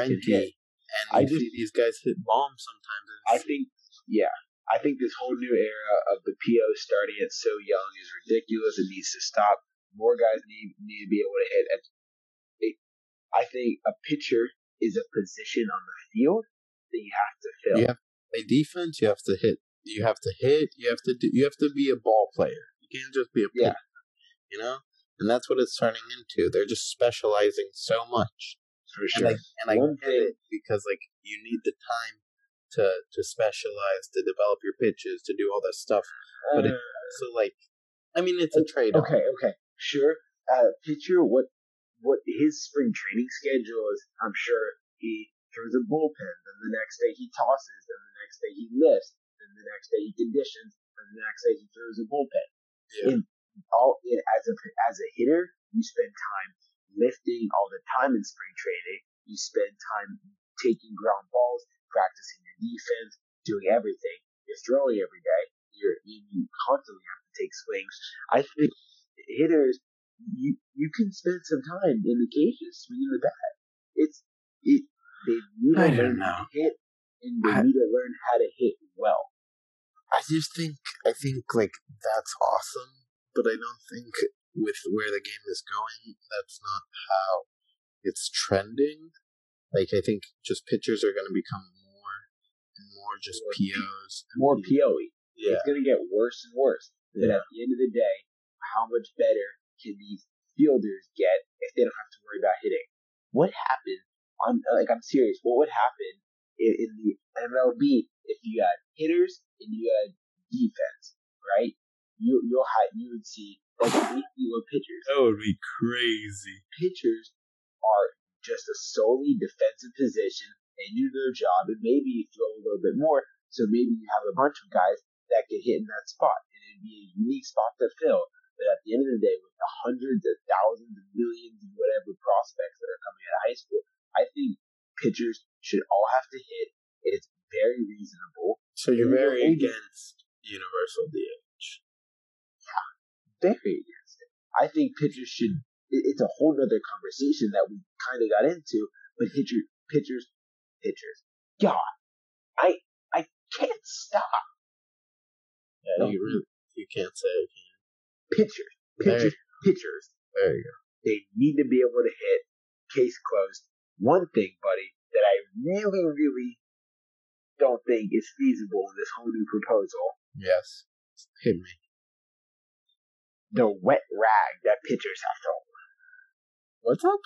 and I just- see these guys hit bombs sometimes. I think, yeah, I think this whole new era of the PO starting at so young is ridiculous. It needs to stop. More guys need need to be able to hit. At, I think a pitcher is a position on the field that you have to fill. You have a defense. You have to hit. You have to hit. You have to do. You have to be a ball player. You can't just be a Yeah. pitcher. You know, and that's what it's turning into. They're just specializing so much. for And sure. I, and I get it because like you need the time to to specialize, to develop your pitches, to do all that stuff. But it, so like, I mean, it's a trade off. Uh, Okay, okay, sure. Uh, picture what what his spring training schedule is. I'm sure he throws a bullpen, then the next day he tosses, then the next day he lifts, then the next day he conditions, and the next day he throws a bullpen. Yeah. In all in, as a as a hitter, you spend time lifting all the time in spring training. You spend time taking ground balls, practicing your defense, doing everything. You're throwing every day. You're you, you constantly have to take swings. I think hitters, you you can spend some time in the cages swinging the bat. It's it. They need to I learn don't how know. to hit, and they I- need to learn how to hit well. I just think I think like that's awesome, but I don't think with where the game is going, that's not how it's trending. Like I think just pitchers are going to become more and more just More POs. More POE. Yeah, It's going to get worse and worse. But yeah. at the end of the day, how much better can these fielders get if they don't have to worry about hitting? What happened? I'm like I'm serious. What would happen in, in the MLB if you had hitters and you had defense, right? You you'll have you would see like fewer pitchers. That would be crazy. Pitchers are just a solely defensive position. They do their job, and maybe you throw a little bit more. So maybe you have a bunch of guys that could hit in that spot, and it'd be a unique spot to fill. But at the end of the day, with the hundreds of thousands of millions of whatever prospects that are coming out of high school, I think pitchers should all have to hit. It's very reasonable. So you're very against universal DH. Yeah, very against it. I think pitchers should. It's a whole other conversation that we kind of got into. But pitchers, pitchers, pitchers. God, I I can't stop Yeah, No. you really you can't say it. pitchers, There, pitchers, pitchers. there you go. They need to be able to hit. Case closed. One thing, buddy, that I really, really don't think is feasible in this whole new proposal: Yes, hit me. the wet rag that pitchers have to hold. What's up?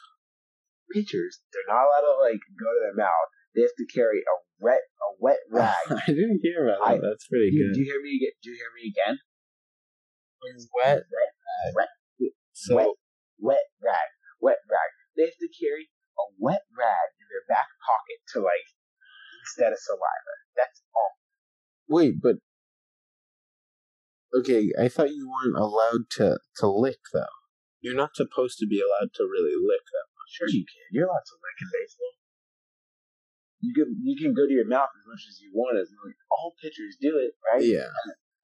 Pitchers, they're not allowed to like go to their mouth. They have to carry a wet, a wet <laughs> rag. I didn't hear about I- that. That's pretty do, good. do you hear me? again? Do you hear me again? Wet. Wet, So wet, wet rag, wet rag. They have to carry a wet rag in their back pocket to like instead of saliva. That's all. wait, but okay, I thought you weren't allowed to to lick though. You're not supposed to be allowed to really lick them. Sure, you can. You're allowed to lick in baseball. You can you can go to your mouth as much as you want, as as all pitchers do it, right? Yeah,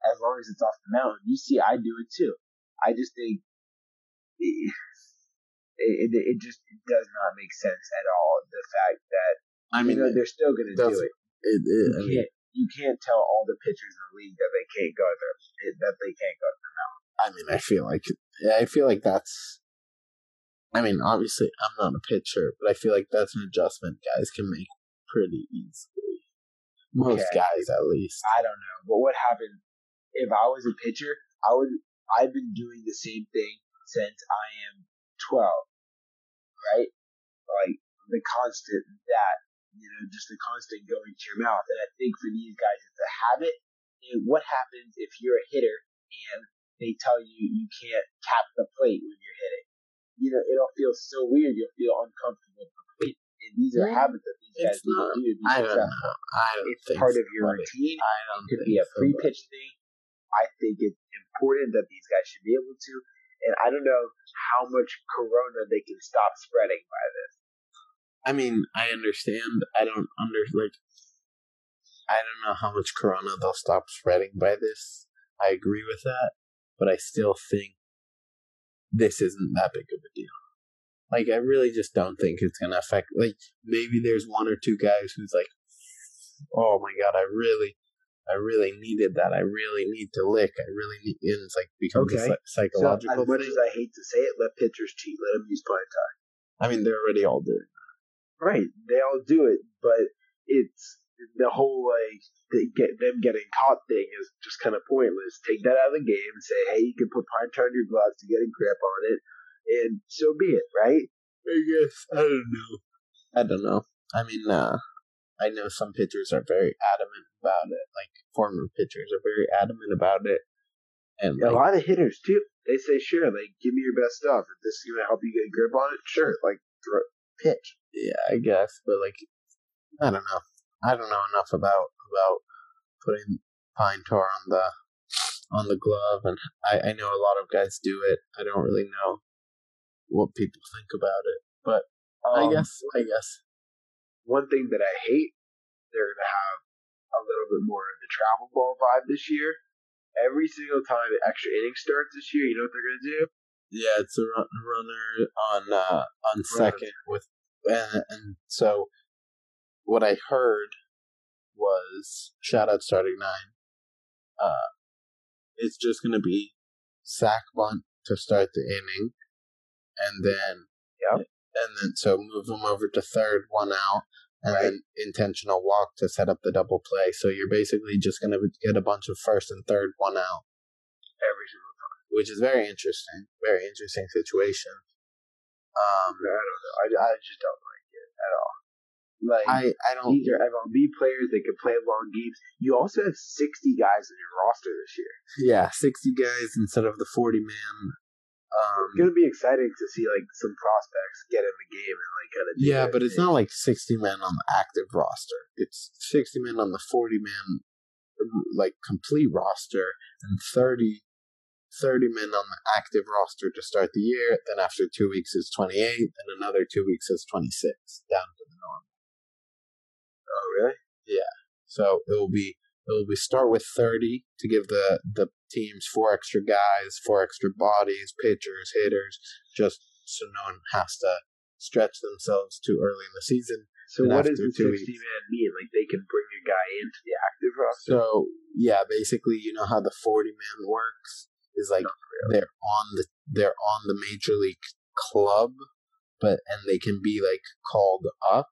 As long as it's off the mountain. You see, I do it too. I just think <laughs> it, it, it just does not make sense at all. The fact that I mean, you know, they're still going to do it. it, it, You I mean, can't you can't tell all the pitchers in the league that they can't go there. That they can't go. To the mountain. I mean, I feel like I feel like that's. I mean, obviously, I'm not a pitcher, but I feel like that's an adjustment guys can make pretty easily. Most Okay. guys, at least. I don't know. But what happened if I was a pitcher? I would. I've been doing the same thing since I am twelve. Right? Like the constant that you know, just the constant going to your mouth. And I think for these guys, it's a habit. And what happens if you're a hitter and they tell you you can't tap the plate when you're hitting? You know, it'll feel so weird. You'll feel uncomfortable with the plate. And these are Yeah, habits that these guys it's need not- to do to I don't know. I don't It's part of your routine. I don't It could be a pre buddy. pitch thing. I think it's important that these guys should be able to. And I don't know how much corona they can stop spreading by this. I mean, I understand. I don't under like. I don't know how much corona they'll stop spreading by this. I agree with that, but I still think this isn't that big of a deal. Like I really just don't think it's gonna affect. Like maybe there's one or two guys who's like, oh my god, I really, I really needed that. I really need to lick. I really need. And it's like becomes Okay. psychological so, as much thing. as I hate to say it, let pitchers cheat. Let them use pine tar. I mean, they're already all doing. Right, they all do it, but it's the whole like they get them getting caught thing is just kind of pointless. Take that out of the game and say, hey, you can put pine tar in your gloves to get a grip on it, and so be it. Right? I guess I don't know. I don't know. I mean, uh, I know some pitchers are very adamant about it. Like former pitchers are very adamant about it, and a like, lot of hitters too. They say, sure, like give me your best stuff. If this is gonna help you get a grip on it, sure, like throw, pitch. yeah, I guess, but like, I don't know. I don't know enough about about putting pine tar on the on the glove, and I I know a lot of guys do it. I don't really know what people think about it, but I Um, guess I guess one thing that I hate, they're gonna have a little bit more of the travel ball vibe this year. Every single time the extra inning starts this year, you know what they're gonna do? Yeah, it's a run, runner on uh, on second with, and, and so what I heard was shout out starting nine. Uh, it's just gonna be sack bunt to start the inning, and then Yep. And then so move them over to third, one out, and Right. then intentional walk to set up the double play. So you're basically just gonna get a bunch of first and third, one out Every single time, which is very interesting. Very interesting situation. Um. I don't know. I, I just don't like it at all. Like I I don't. these are MLB players. They can play long games. You also have sixty guys in your roster this year. Yeah, sixty guys instead of the forty man. Um, It's gonna be exciting to see like some prospects get in the game and like kind of. yeah, but it's not like sixty men on the active roster. It's sixty men on the forty man, like complete roster, and 30, 30 men on the active roster to start the year. Then after two weeks is twenty eight, and another two weeks is twenty six, down to the norm. Oh really? Yeah. So it will be it will be start with thirty to give the the teams four extra guys, four extra bodies, pitchers, hitters, just so no one has to stretch themselves too early in the season. So And what does the sixty man mean? Like they can bring a guy into the active roster? So yeah, basically you know how the forty man works is like they're on the they're on the major league club, but and they can be like called up,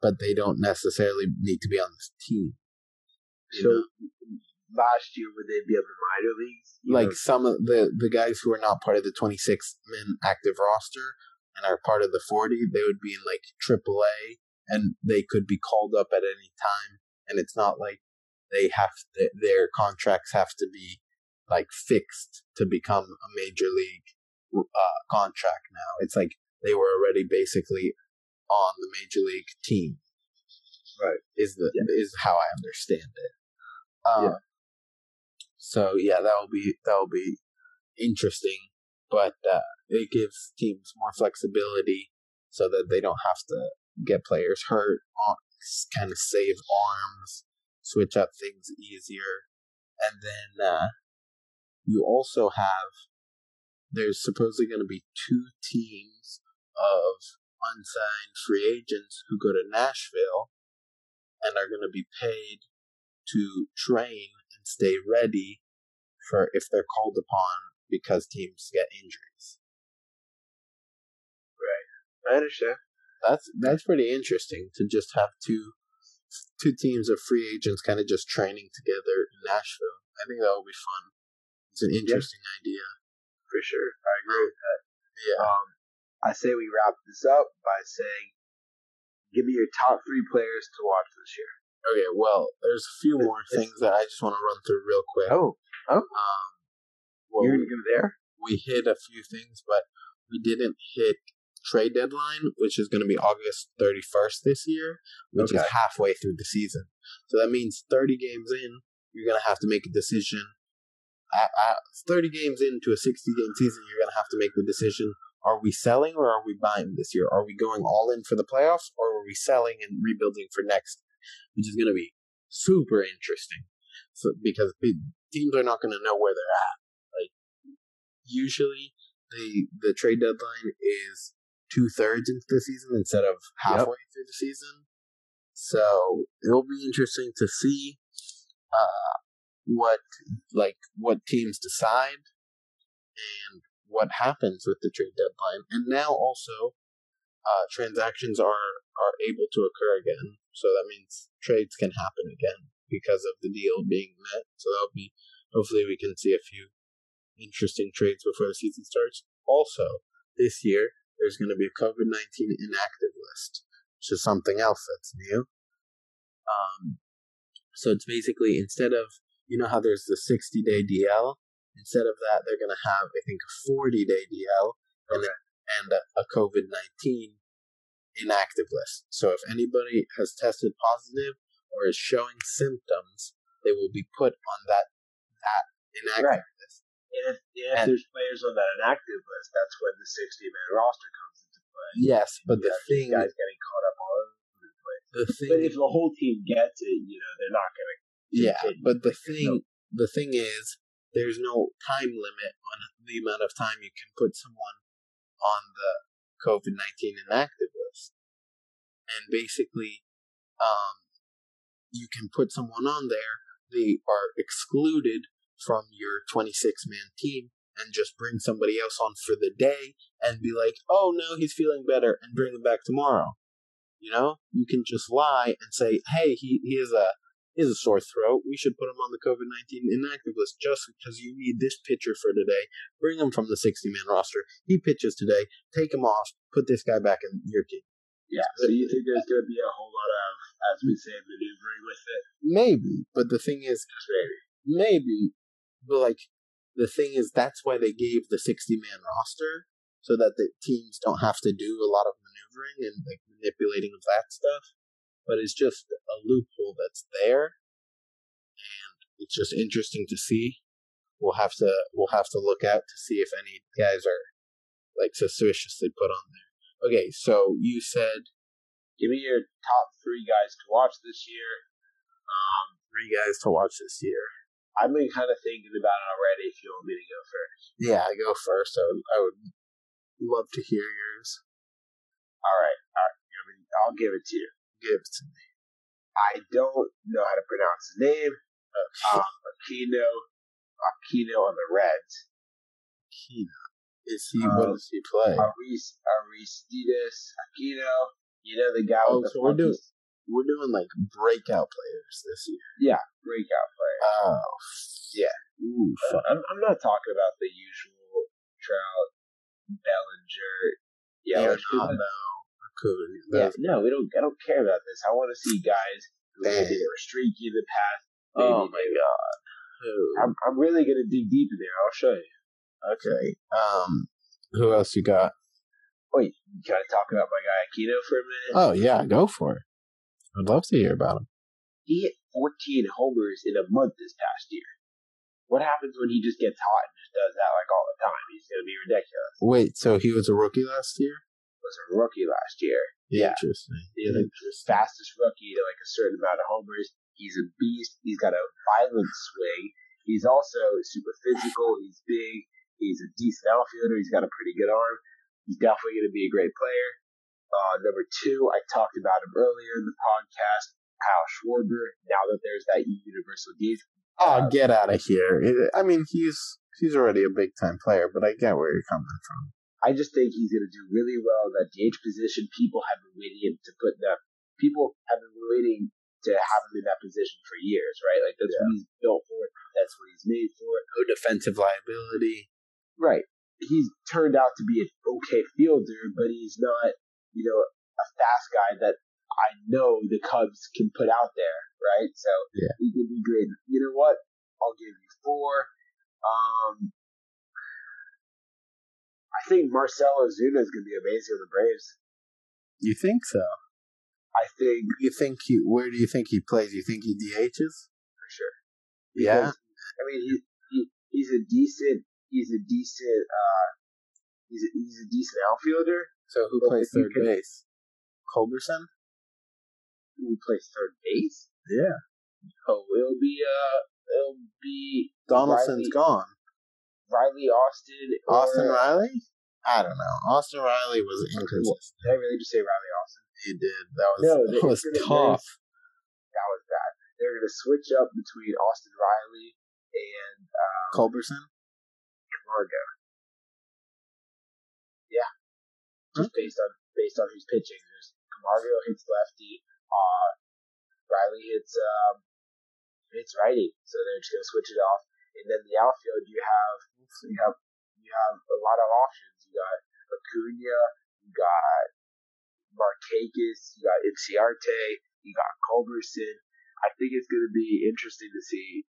but they don't necessarily need to be on this team. So know? Last year would they be on the minor leagues? You like know, some of the the guys who are not part of the 26 men active roster and are part of the 40 they would be in like AAA and they could be called up at any time and it's not like they have to, their contracts have to be like fixed to become a major league uh, contract now it's like they were already basically on the major league team Right. is the is how i understand it um, Yeah. So yeah, that will be that will be interesting, but uh, it gives teams more flexibility so that they don't have to get players hurt, kind of save arms, switch up things easier, and then uh, you also have there's supposedly going to be two teams of unsigned free agents who go to Nashville and are going to be paid to train stay ready for if they're called upon because teams get injuries. Right. I understand. That's that's pretty interesting to just have two two teams of free agents kind of just training together in Nashville. I think that will be fun. It's an interesting idea. For sure. I agree with that. Yeah. Um, I say we wrap this up by saying, give me your top three players to watch this year. Okay. Well, there's a few more things that I just want to run through real quick. Oh, Um. Well, you're we- gonna go there? we hit a few things, but we didn't hit trade deadline, which is going to be August 31st this year, which is halfway through the season. So that means 30 games in, you're going to have to make a decision. At, at 30 games into a 60 game season, you're going to have to make the decision are we selling or are we buying this year? Are we going all in for the playoffs or are we selling and rebuilding for next, which is going to be super interesting. So because teams are not going to know where they're at. Like usually the the trade deadline is two thirds into the season instead of halfway through the season. So it'll be interesting to see uh, what like what teams decide and what happens with the trade deadline. And now also uh, transactions are are able to occur again. So that means trades can happen again because of the deal being met. So that'll be hopefully we can see a few interesting trades before the season starts. Also, this year there's going to be a COVID nineteen inactive list, which is something else that's new. Um, so it's basically instead of you know how there's the sixty day DL, instead of that they're going to have I think a forty day DL and a, and a, a COVID nineteen inactive list. So if anybody has tested positive or is showing symptoms, they will be put on that that inactive Right. list. And if, if And- there's players on that inactive list, that's when the 60 man roster comes into play. Yes, but the thing, guys getting caught up all over the place. the thing, But if the whole team gets it, you know, they're not going to. yeah, but the thing, the thing is, there's no time limit on the amount of time you can put someone on the COVID nineteen inactive and basically, um, you can put someone on there. They are excluded from your 26 man team and just bring somebody else on for the day and be like, oh no, he's feeling better and bring him back tomorrow. You know, you can just lie and say, hey, he, he has a he has a sore throat. We should put him on the COVID 19 inactive list just because you need this pitcher for today. Bring him from the 60 man roster. He pitches today. Take him off. Put this guy back in your team. Yeah. So you think there's going to be a whole lot of, as we say, maneuvering with it? Maybe. But the thing is, maybe. maybe, but like, the thing is, that's why they gave the 60 man roster so that the teams don't have to do a lot of maneuvering and like manipulating of that stuff. But it's just a loophole that's there, and it's just interesting to see. We'll have to we'll have to look out to see if any guys are like suspiciously put on there. Okay, so you said Give me your top three guys to watch this year. Um, three guys to watch this year. I've been kind of thinking about it already. If you want me to go first. Yeah, I go first. I would, I would love to hear yours. All right. All right. I'll give it to you. Give it to me. I don't know how to pronounce his name. Uh, Um, Aquino, Aquino on the Reds. Kina. Is he? Um, what does he play? Aris, Aristides Aquino. You know the guy Oh, with the so we're doing we're doing like breakout players this year. Yeah, breakout player. Oh, Yeah. Ooh. I'm, I'm not talking about the usual Trout, Bellinger, Yelich. 'cause Arenado, Acuna. Yeah, no, we don't. I don't care about this. I want to see guys who maybe Dang. they were streaky in the past. Oh my god. I'm, I'm really gonna dig deep in there. I'll show you. Okay. Um, who else you got? Wait, can I talk about my guy Aquino for a minute? Oh yeah, go for it. I'd love to hear about him. he hit 14 homers in a month this past year. What happens when he just gets hot and just does that like all the time? He's gonna be ridiculous. Wait, so he was a rookie last year? Was a rookie last year. Yeah. Interesting. He's the fastest rookie to like a certain amount of homers. He's a beast. He's got a violent swing. He's also super physical. He's big. He's a decent outfielder. He's got a pretty good arm. He's definitely going to be a great player. Uh, number two, I talked about him earlier in the podcast. Kyle Schwarber. Now that there's that universal DH, Oh, get out of here! I mean, he's he's already a big time player, but I get where you're coming from. I just think he's going to do really well. In that DH position, people have been waiting to put that. People have been waiting to have him in that position for years, right? Like that's what he's built for. That's what he's made for. No defensive liability. Right. He's turned out to be an okay fielder, but he's not, you know, a fast guy that I know the Cubs can put out there, right? So Yeah. he could be great. You know what? I'll give you four. Um, I think Marcell Ozuna is going to be amazing on the Braves. You think so? I think You think he? Where do you think he plays? You think he DHs? for sure. Yeah. I mean, he, he he's a decent he's a decent uh he's a, he's a decent outfielder So who But plays third base? Culberson. who plays third base. Yeah. Oh, it'll be uh it'll be Donaldson's Riley, gone. Riley Austin or Austin Riley. I don't know. Austin Riley was inconsistent. Did I really just say Riley Austin? He did. That was No, <laughs> that was tough. That was bad. They're going to switch up between Austin Riley and um, Culberson. Camargo. Yeah, just based on based on who's pitching. There's Camargo hits lefty. Uh, Riley hits um, hits righty. So they're just going to switch it off. And then the outfield, you have you have you have a lot of options. You got Acuna, you got Markakis, you got Inciarte, you got Culberson. I think it's going to be interesting to see.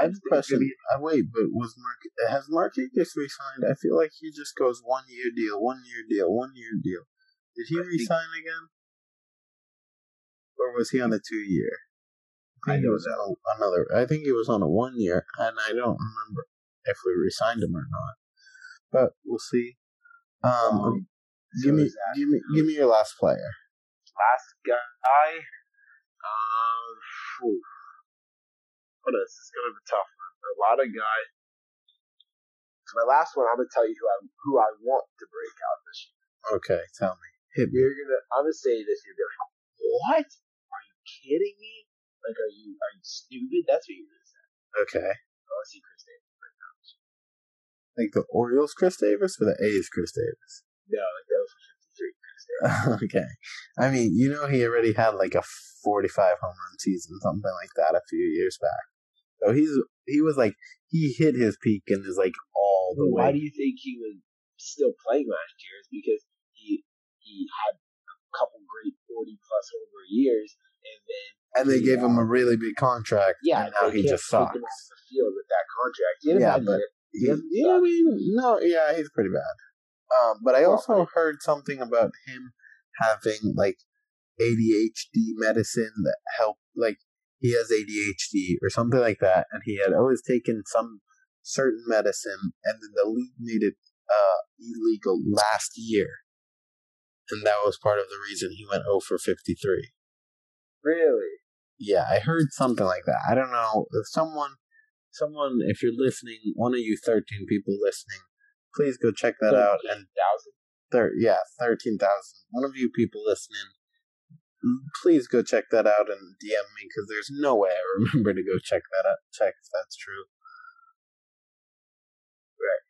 I have a question. Uh, wait, but was Mark has Markakis resigned? I feel like he just goes one year deal, one year deal, one year deal. Did he I think- resign again, or was he on a two year? I think he don't was on another. I think he was on a one year, and I don't remember if we resigned him or not. But we'll see. Um, Um, give me, that- give me, give me your last player. last guy. Um, phew. What is this is gonna be a tough one. A lot of guys. So my last one, I'm gonna tell you who I who I want to break out this year. Okay, tell me. Hit me. You're gonna, I'm gonna say this. You're gonna, what? Are you kidding me? Like, are you are you stupid? That's what you're gonna say. Okay, I want see Chris Davis right now. like the Orioles, Chris Davis, or the A's, Chris Davis. No, like that was 53 Chris <laughs> Davis. okay. I mean, you know, he already had like a 45 home run season, something like that, a few years back. So he's he was like he hit his peak and is like all the Why way. Why do you think he was still playing last year? Is because he he had a couple great 40 plus over years, and then and they gave him a really big contract. Yeah, and now he just sucks. him off the field with that contract. He Yeah, but it. He, yeah, I mean, no, yeah, he's pretty bad. Um, but I also heard something about him having like ADHD medicine that helped, like he has ADHD or something like that, and he had always taken some certain medicine, and then the league made it uh, illegal last year, and that was part of the reason he went 0 for 53. really. Yeah, I heard something like that. I don't know if someone, someone, if you're listening, one of you thirteen people listening, please go check that out. And thousand. thir- yeah, thirteen thousand. One of you people listening, please go check that out and DM me because there's no way I <laughs> remember to go check that out. Check if that's true. Right.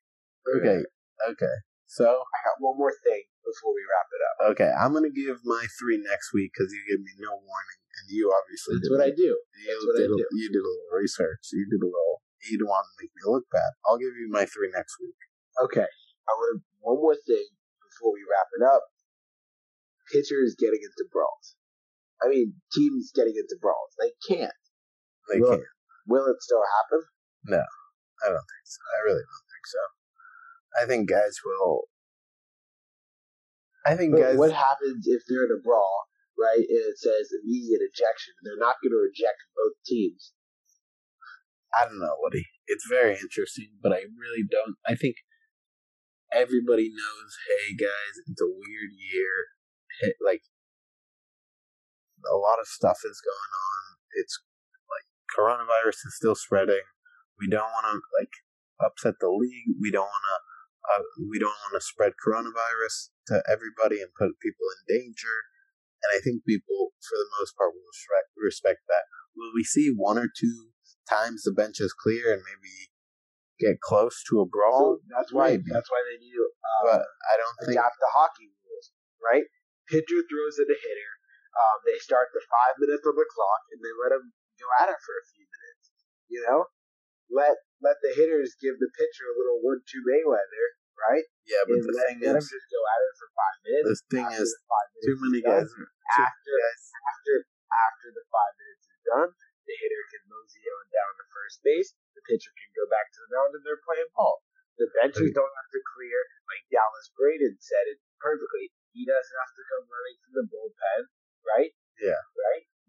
Okay, okay. So I got one more thing before we wrap it up. okay, I'm gonna give my three next week because you gave me no warning, and you obviously That's did what I do. You That's what I did, a, do. you did a little research. You did a little. You didn't want to make me look bad. I'll give you my three next week. Okay. I want to one more thing before we wrap it up. Pitchers getting into brawls. I mean, teams getting into brawls. They can't. They Will, can't. will it still happen? No, I don't think so. I really don't think so. I think guys will. I think But guys. what happens if they're in a brawl, right? And it says immediate ejection. They're not going to eject both teams. I don't know, Woody. It's very interesting, but I really don't. I think everybody knows. Hey, guys, it's a weird year. Like a lot of stuff is going on. It's like coronavirus is still spreading. We don't want to like upset the league. We don't want to. Uh, we don't want to spread coronavirus to everybody and put people in danger. And I think people, for the most part, will respect, respect that. Will we see one or two times the bench is clear and maybe get close to a brawl? So that's why. Maybe. That's why they need to uh, but I don't think. adapt the hockey rules, right? Pitcher throws at a hitter. Um, they start the five minutes on the clock, and they let them go at it for a few minutes. You know, let let the hitters give the pitcher a little one-two Mayweather, right? Yeah, but and the let, thing let is, them just go at it for five minutes. the thing is, minutes too many done, guys. Are, after guys. after after the five minutes is done, the hitter can mosey on down to first base. The pitcher can go back to the mound, and they're playing ball. The benches don't have to clear, like Dallas Braden said it perfectly. He doesn't have to come running from the bullpen, right? Yeah. Right.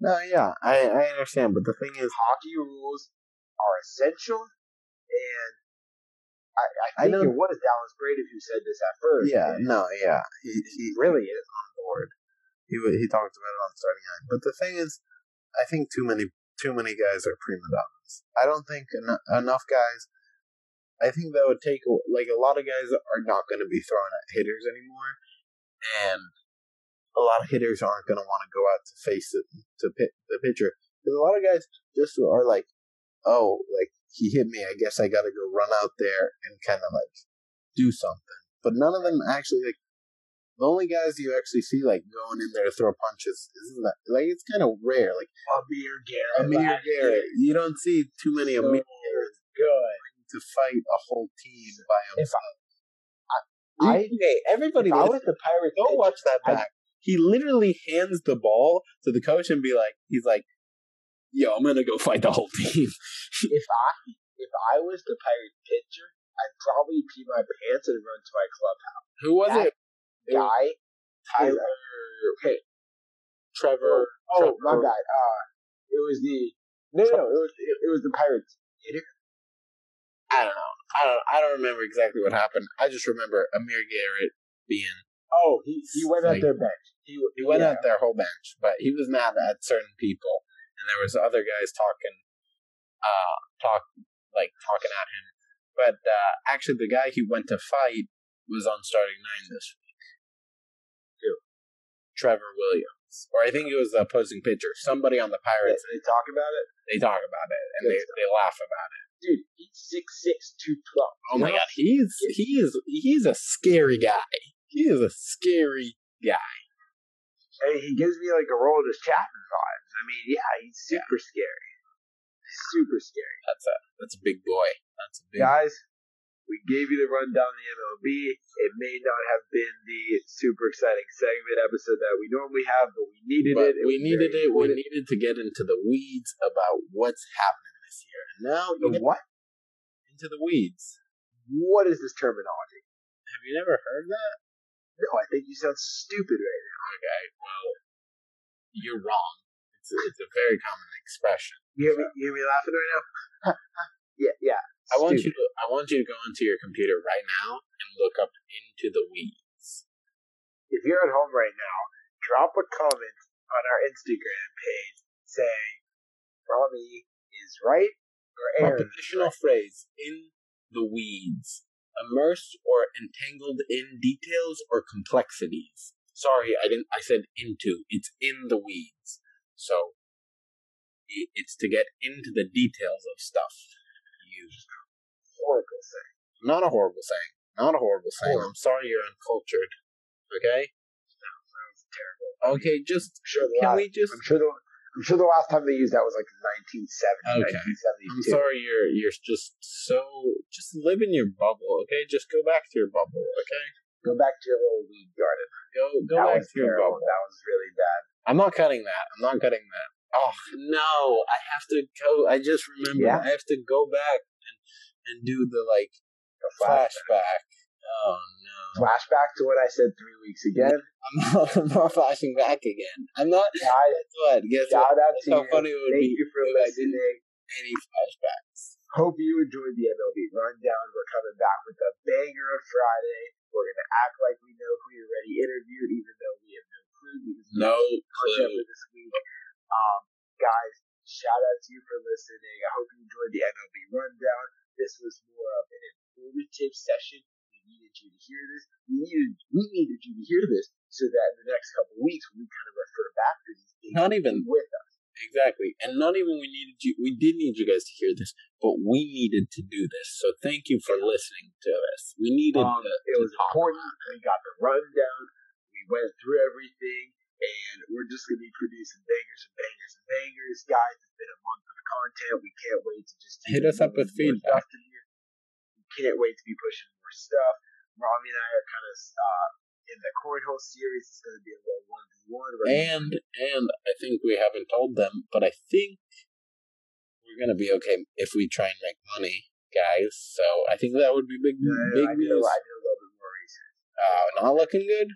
No, yeah, I I understand, but the thing is, Hockey rules are essential, and I, I I think don't- it was Dallas Braden who said this at first. yeah, no, yeah, he he really is. on board. He he talked about it on starting nine, but the thing is, I think too many too many guys are prima donnas. I don't think en- enough guys I think that would take like a lot of guys are not going to be throwing at hitters anymore, and a lot of hitters aren't going to want to go out to face it to pit the pitcher. Because a lot of guys just are like, oh, like he hit me. I guess I got to go run out there and kind of like do something. But none of them actually like. The only guys you actually see like going in there to throw punches isn't that like it's kind of rare. Like Amir Garrett. Amir Garrett, you don't see too many So Amir Garretts good. to fight a whole team by If himself. I- okay, everybody, If I was the Pirates, go pitcher, watch that back. He literally hands the ball to the coach and be like, he's like, "Yo, I'm gonna go fight the whole team." <laughs> if I if I was the pirate pitcher, I'd probably pee my pants and run to my clubhouse. Who was That it? It was Guy, Tyler, Hey. Trevor. oh my Trevor- bad. Uh, it was the no, no, no, it was it, it was the Pirates hitter. I don't know. I don't. I don't remember exactly what happened. I just remember Amir Garrett being. Oh, he he went Like- at their bench. He He went yeah. at their whole bench, but he was mad at certain people, and there was other guys talking, uh, talk like talking at him. But uh, actually, the guy he went to fight was on starting nine this week. Who? Trevor Williams, or I think it was the opposing pitcher. Somebody on the They, Pirates. they talk about it, They talk about it and Good they, they laugh about it. dude. He's six six two twelve. Oh my god, he's he is he's a scary guy. He is a scary guy. Hey, he gives me like Aroldis Chapman vibes. I mean, yeah, he's super scary. Super scary. That's a that's a big boy. That's a big. Guys, we gave you the rundown of the MLB. It may not have been the super exciting segment episode that we normally have, but we needed but it. It we needed it. We needed to get into the weeds about what's happening this year. And now The what? into the weeds. What is this terminology? Have you never heard that? No, I think you sound stupid right now. Okay, well, you're wrong. It's a, it's a very common expression. You hear me? You hear me laughing right now? <laughs> yeah, yeah. I want you to I want you to go into your computer right now and look up into the weeds. If you're at home right now, drop a comment on our Instagram page saying Rami is right or Aaron. Prepositional phrase in the weeds. Immersed or entangled in details or complexities. Sorry, I didn't I said into. It's in the weeds. So it's to get into the details of stuff. You horrible thing. not a horrible thing. Not a horrible saying. I'm sorry you're uncultured. Okay? That sounds terrible. Okay, just sure can we just I'm sure the I'm sure the last time they used that was like 1970, Okay. 1972. I'm sorry you're you're just so just live in your bubble, okay? Just go back to your bubble, okay? Go back to your little weed garden. Go go that back to your terrible. bubble. That was really bad. I'm not cutting that. I'm not cutting that. Oh no, I have to go. I just remember Yeah. I have to go back and and do the like The flash, flashback. Oh no, flashback to what I said three weeks again. I'm not, <laughs> I'm not flashing back again. I'm not. Guess what? Guess what? shout out That's to how you. funny it would Thank be you for I listening. any flashbacks. Hope you enjoyed the MLB rundown. We're coming back with a banger of Friday. We're gonna act like we know who you already interviewed, even though we have no clue because No clue. for this week. Um, guys, shout out to you for listening. I hope you enjoyed the MLB rundown. This was more of an informative session. You to hear this. We needed we needed you to hear this so that in the next couple of weeks we kind of refer back to these things Not even with us. Exactly. And not even we needed you we did need you guys to hear this, but we needed to do this. So thank you for listening to us. We needed Um, to, it to was important. We got the rundown. We went through everything, and we're just gonna be producing bangers and bangers and bangers, guys. It's been a month of content. We can't wait to just Hit us up with feedback. to. We can't wait to be pushing more stuff. Rami and I are kind of uh, in the cornhole series. It's gonna be a little one v one. And and I think we haven't told them, but I think we're gonna be okay if we try and make money, guys. So I think that would be big big I did, news. I did a little bit more research. Uh, not looking good.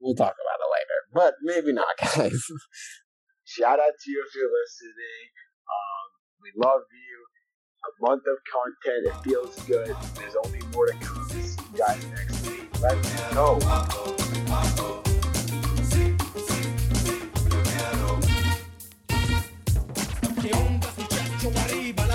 We'll talk about it later, but maybe not, <laughs> guys. Shout out to you if you're listening. Um, we love you. A month of content. It feels good. There's only more to come. See you guys next week. Let's go. ¿Qué onda, muchacho? Arriba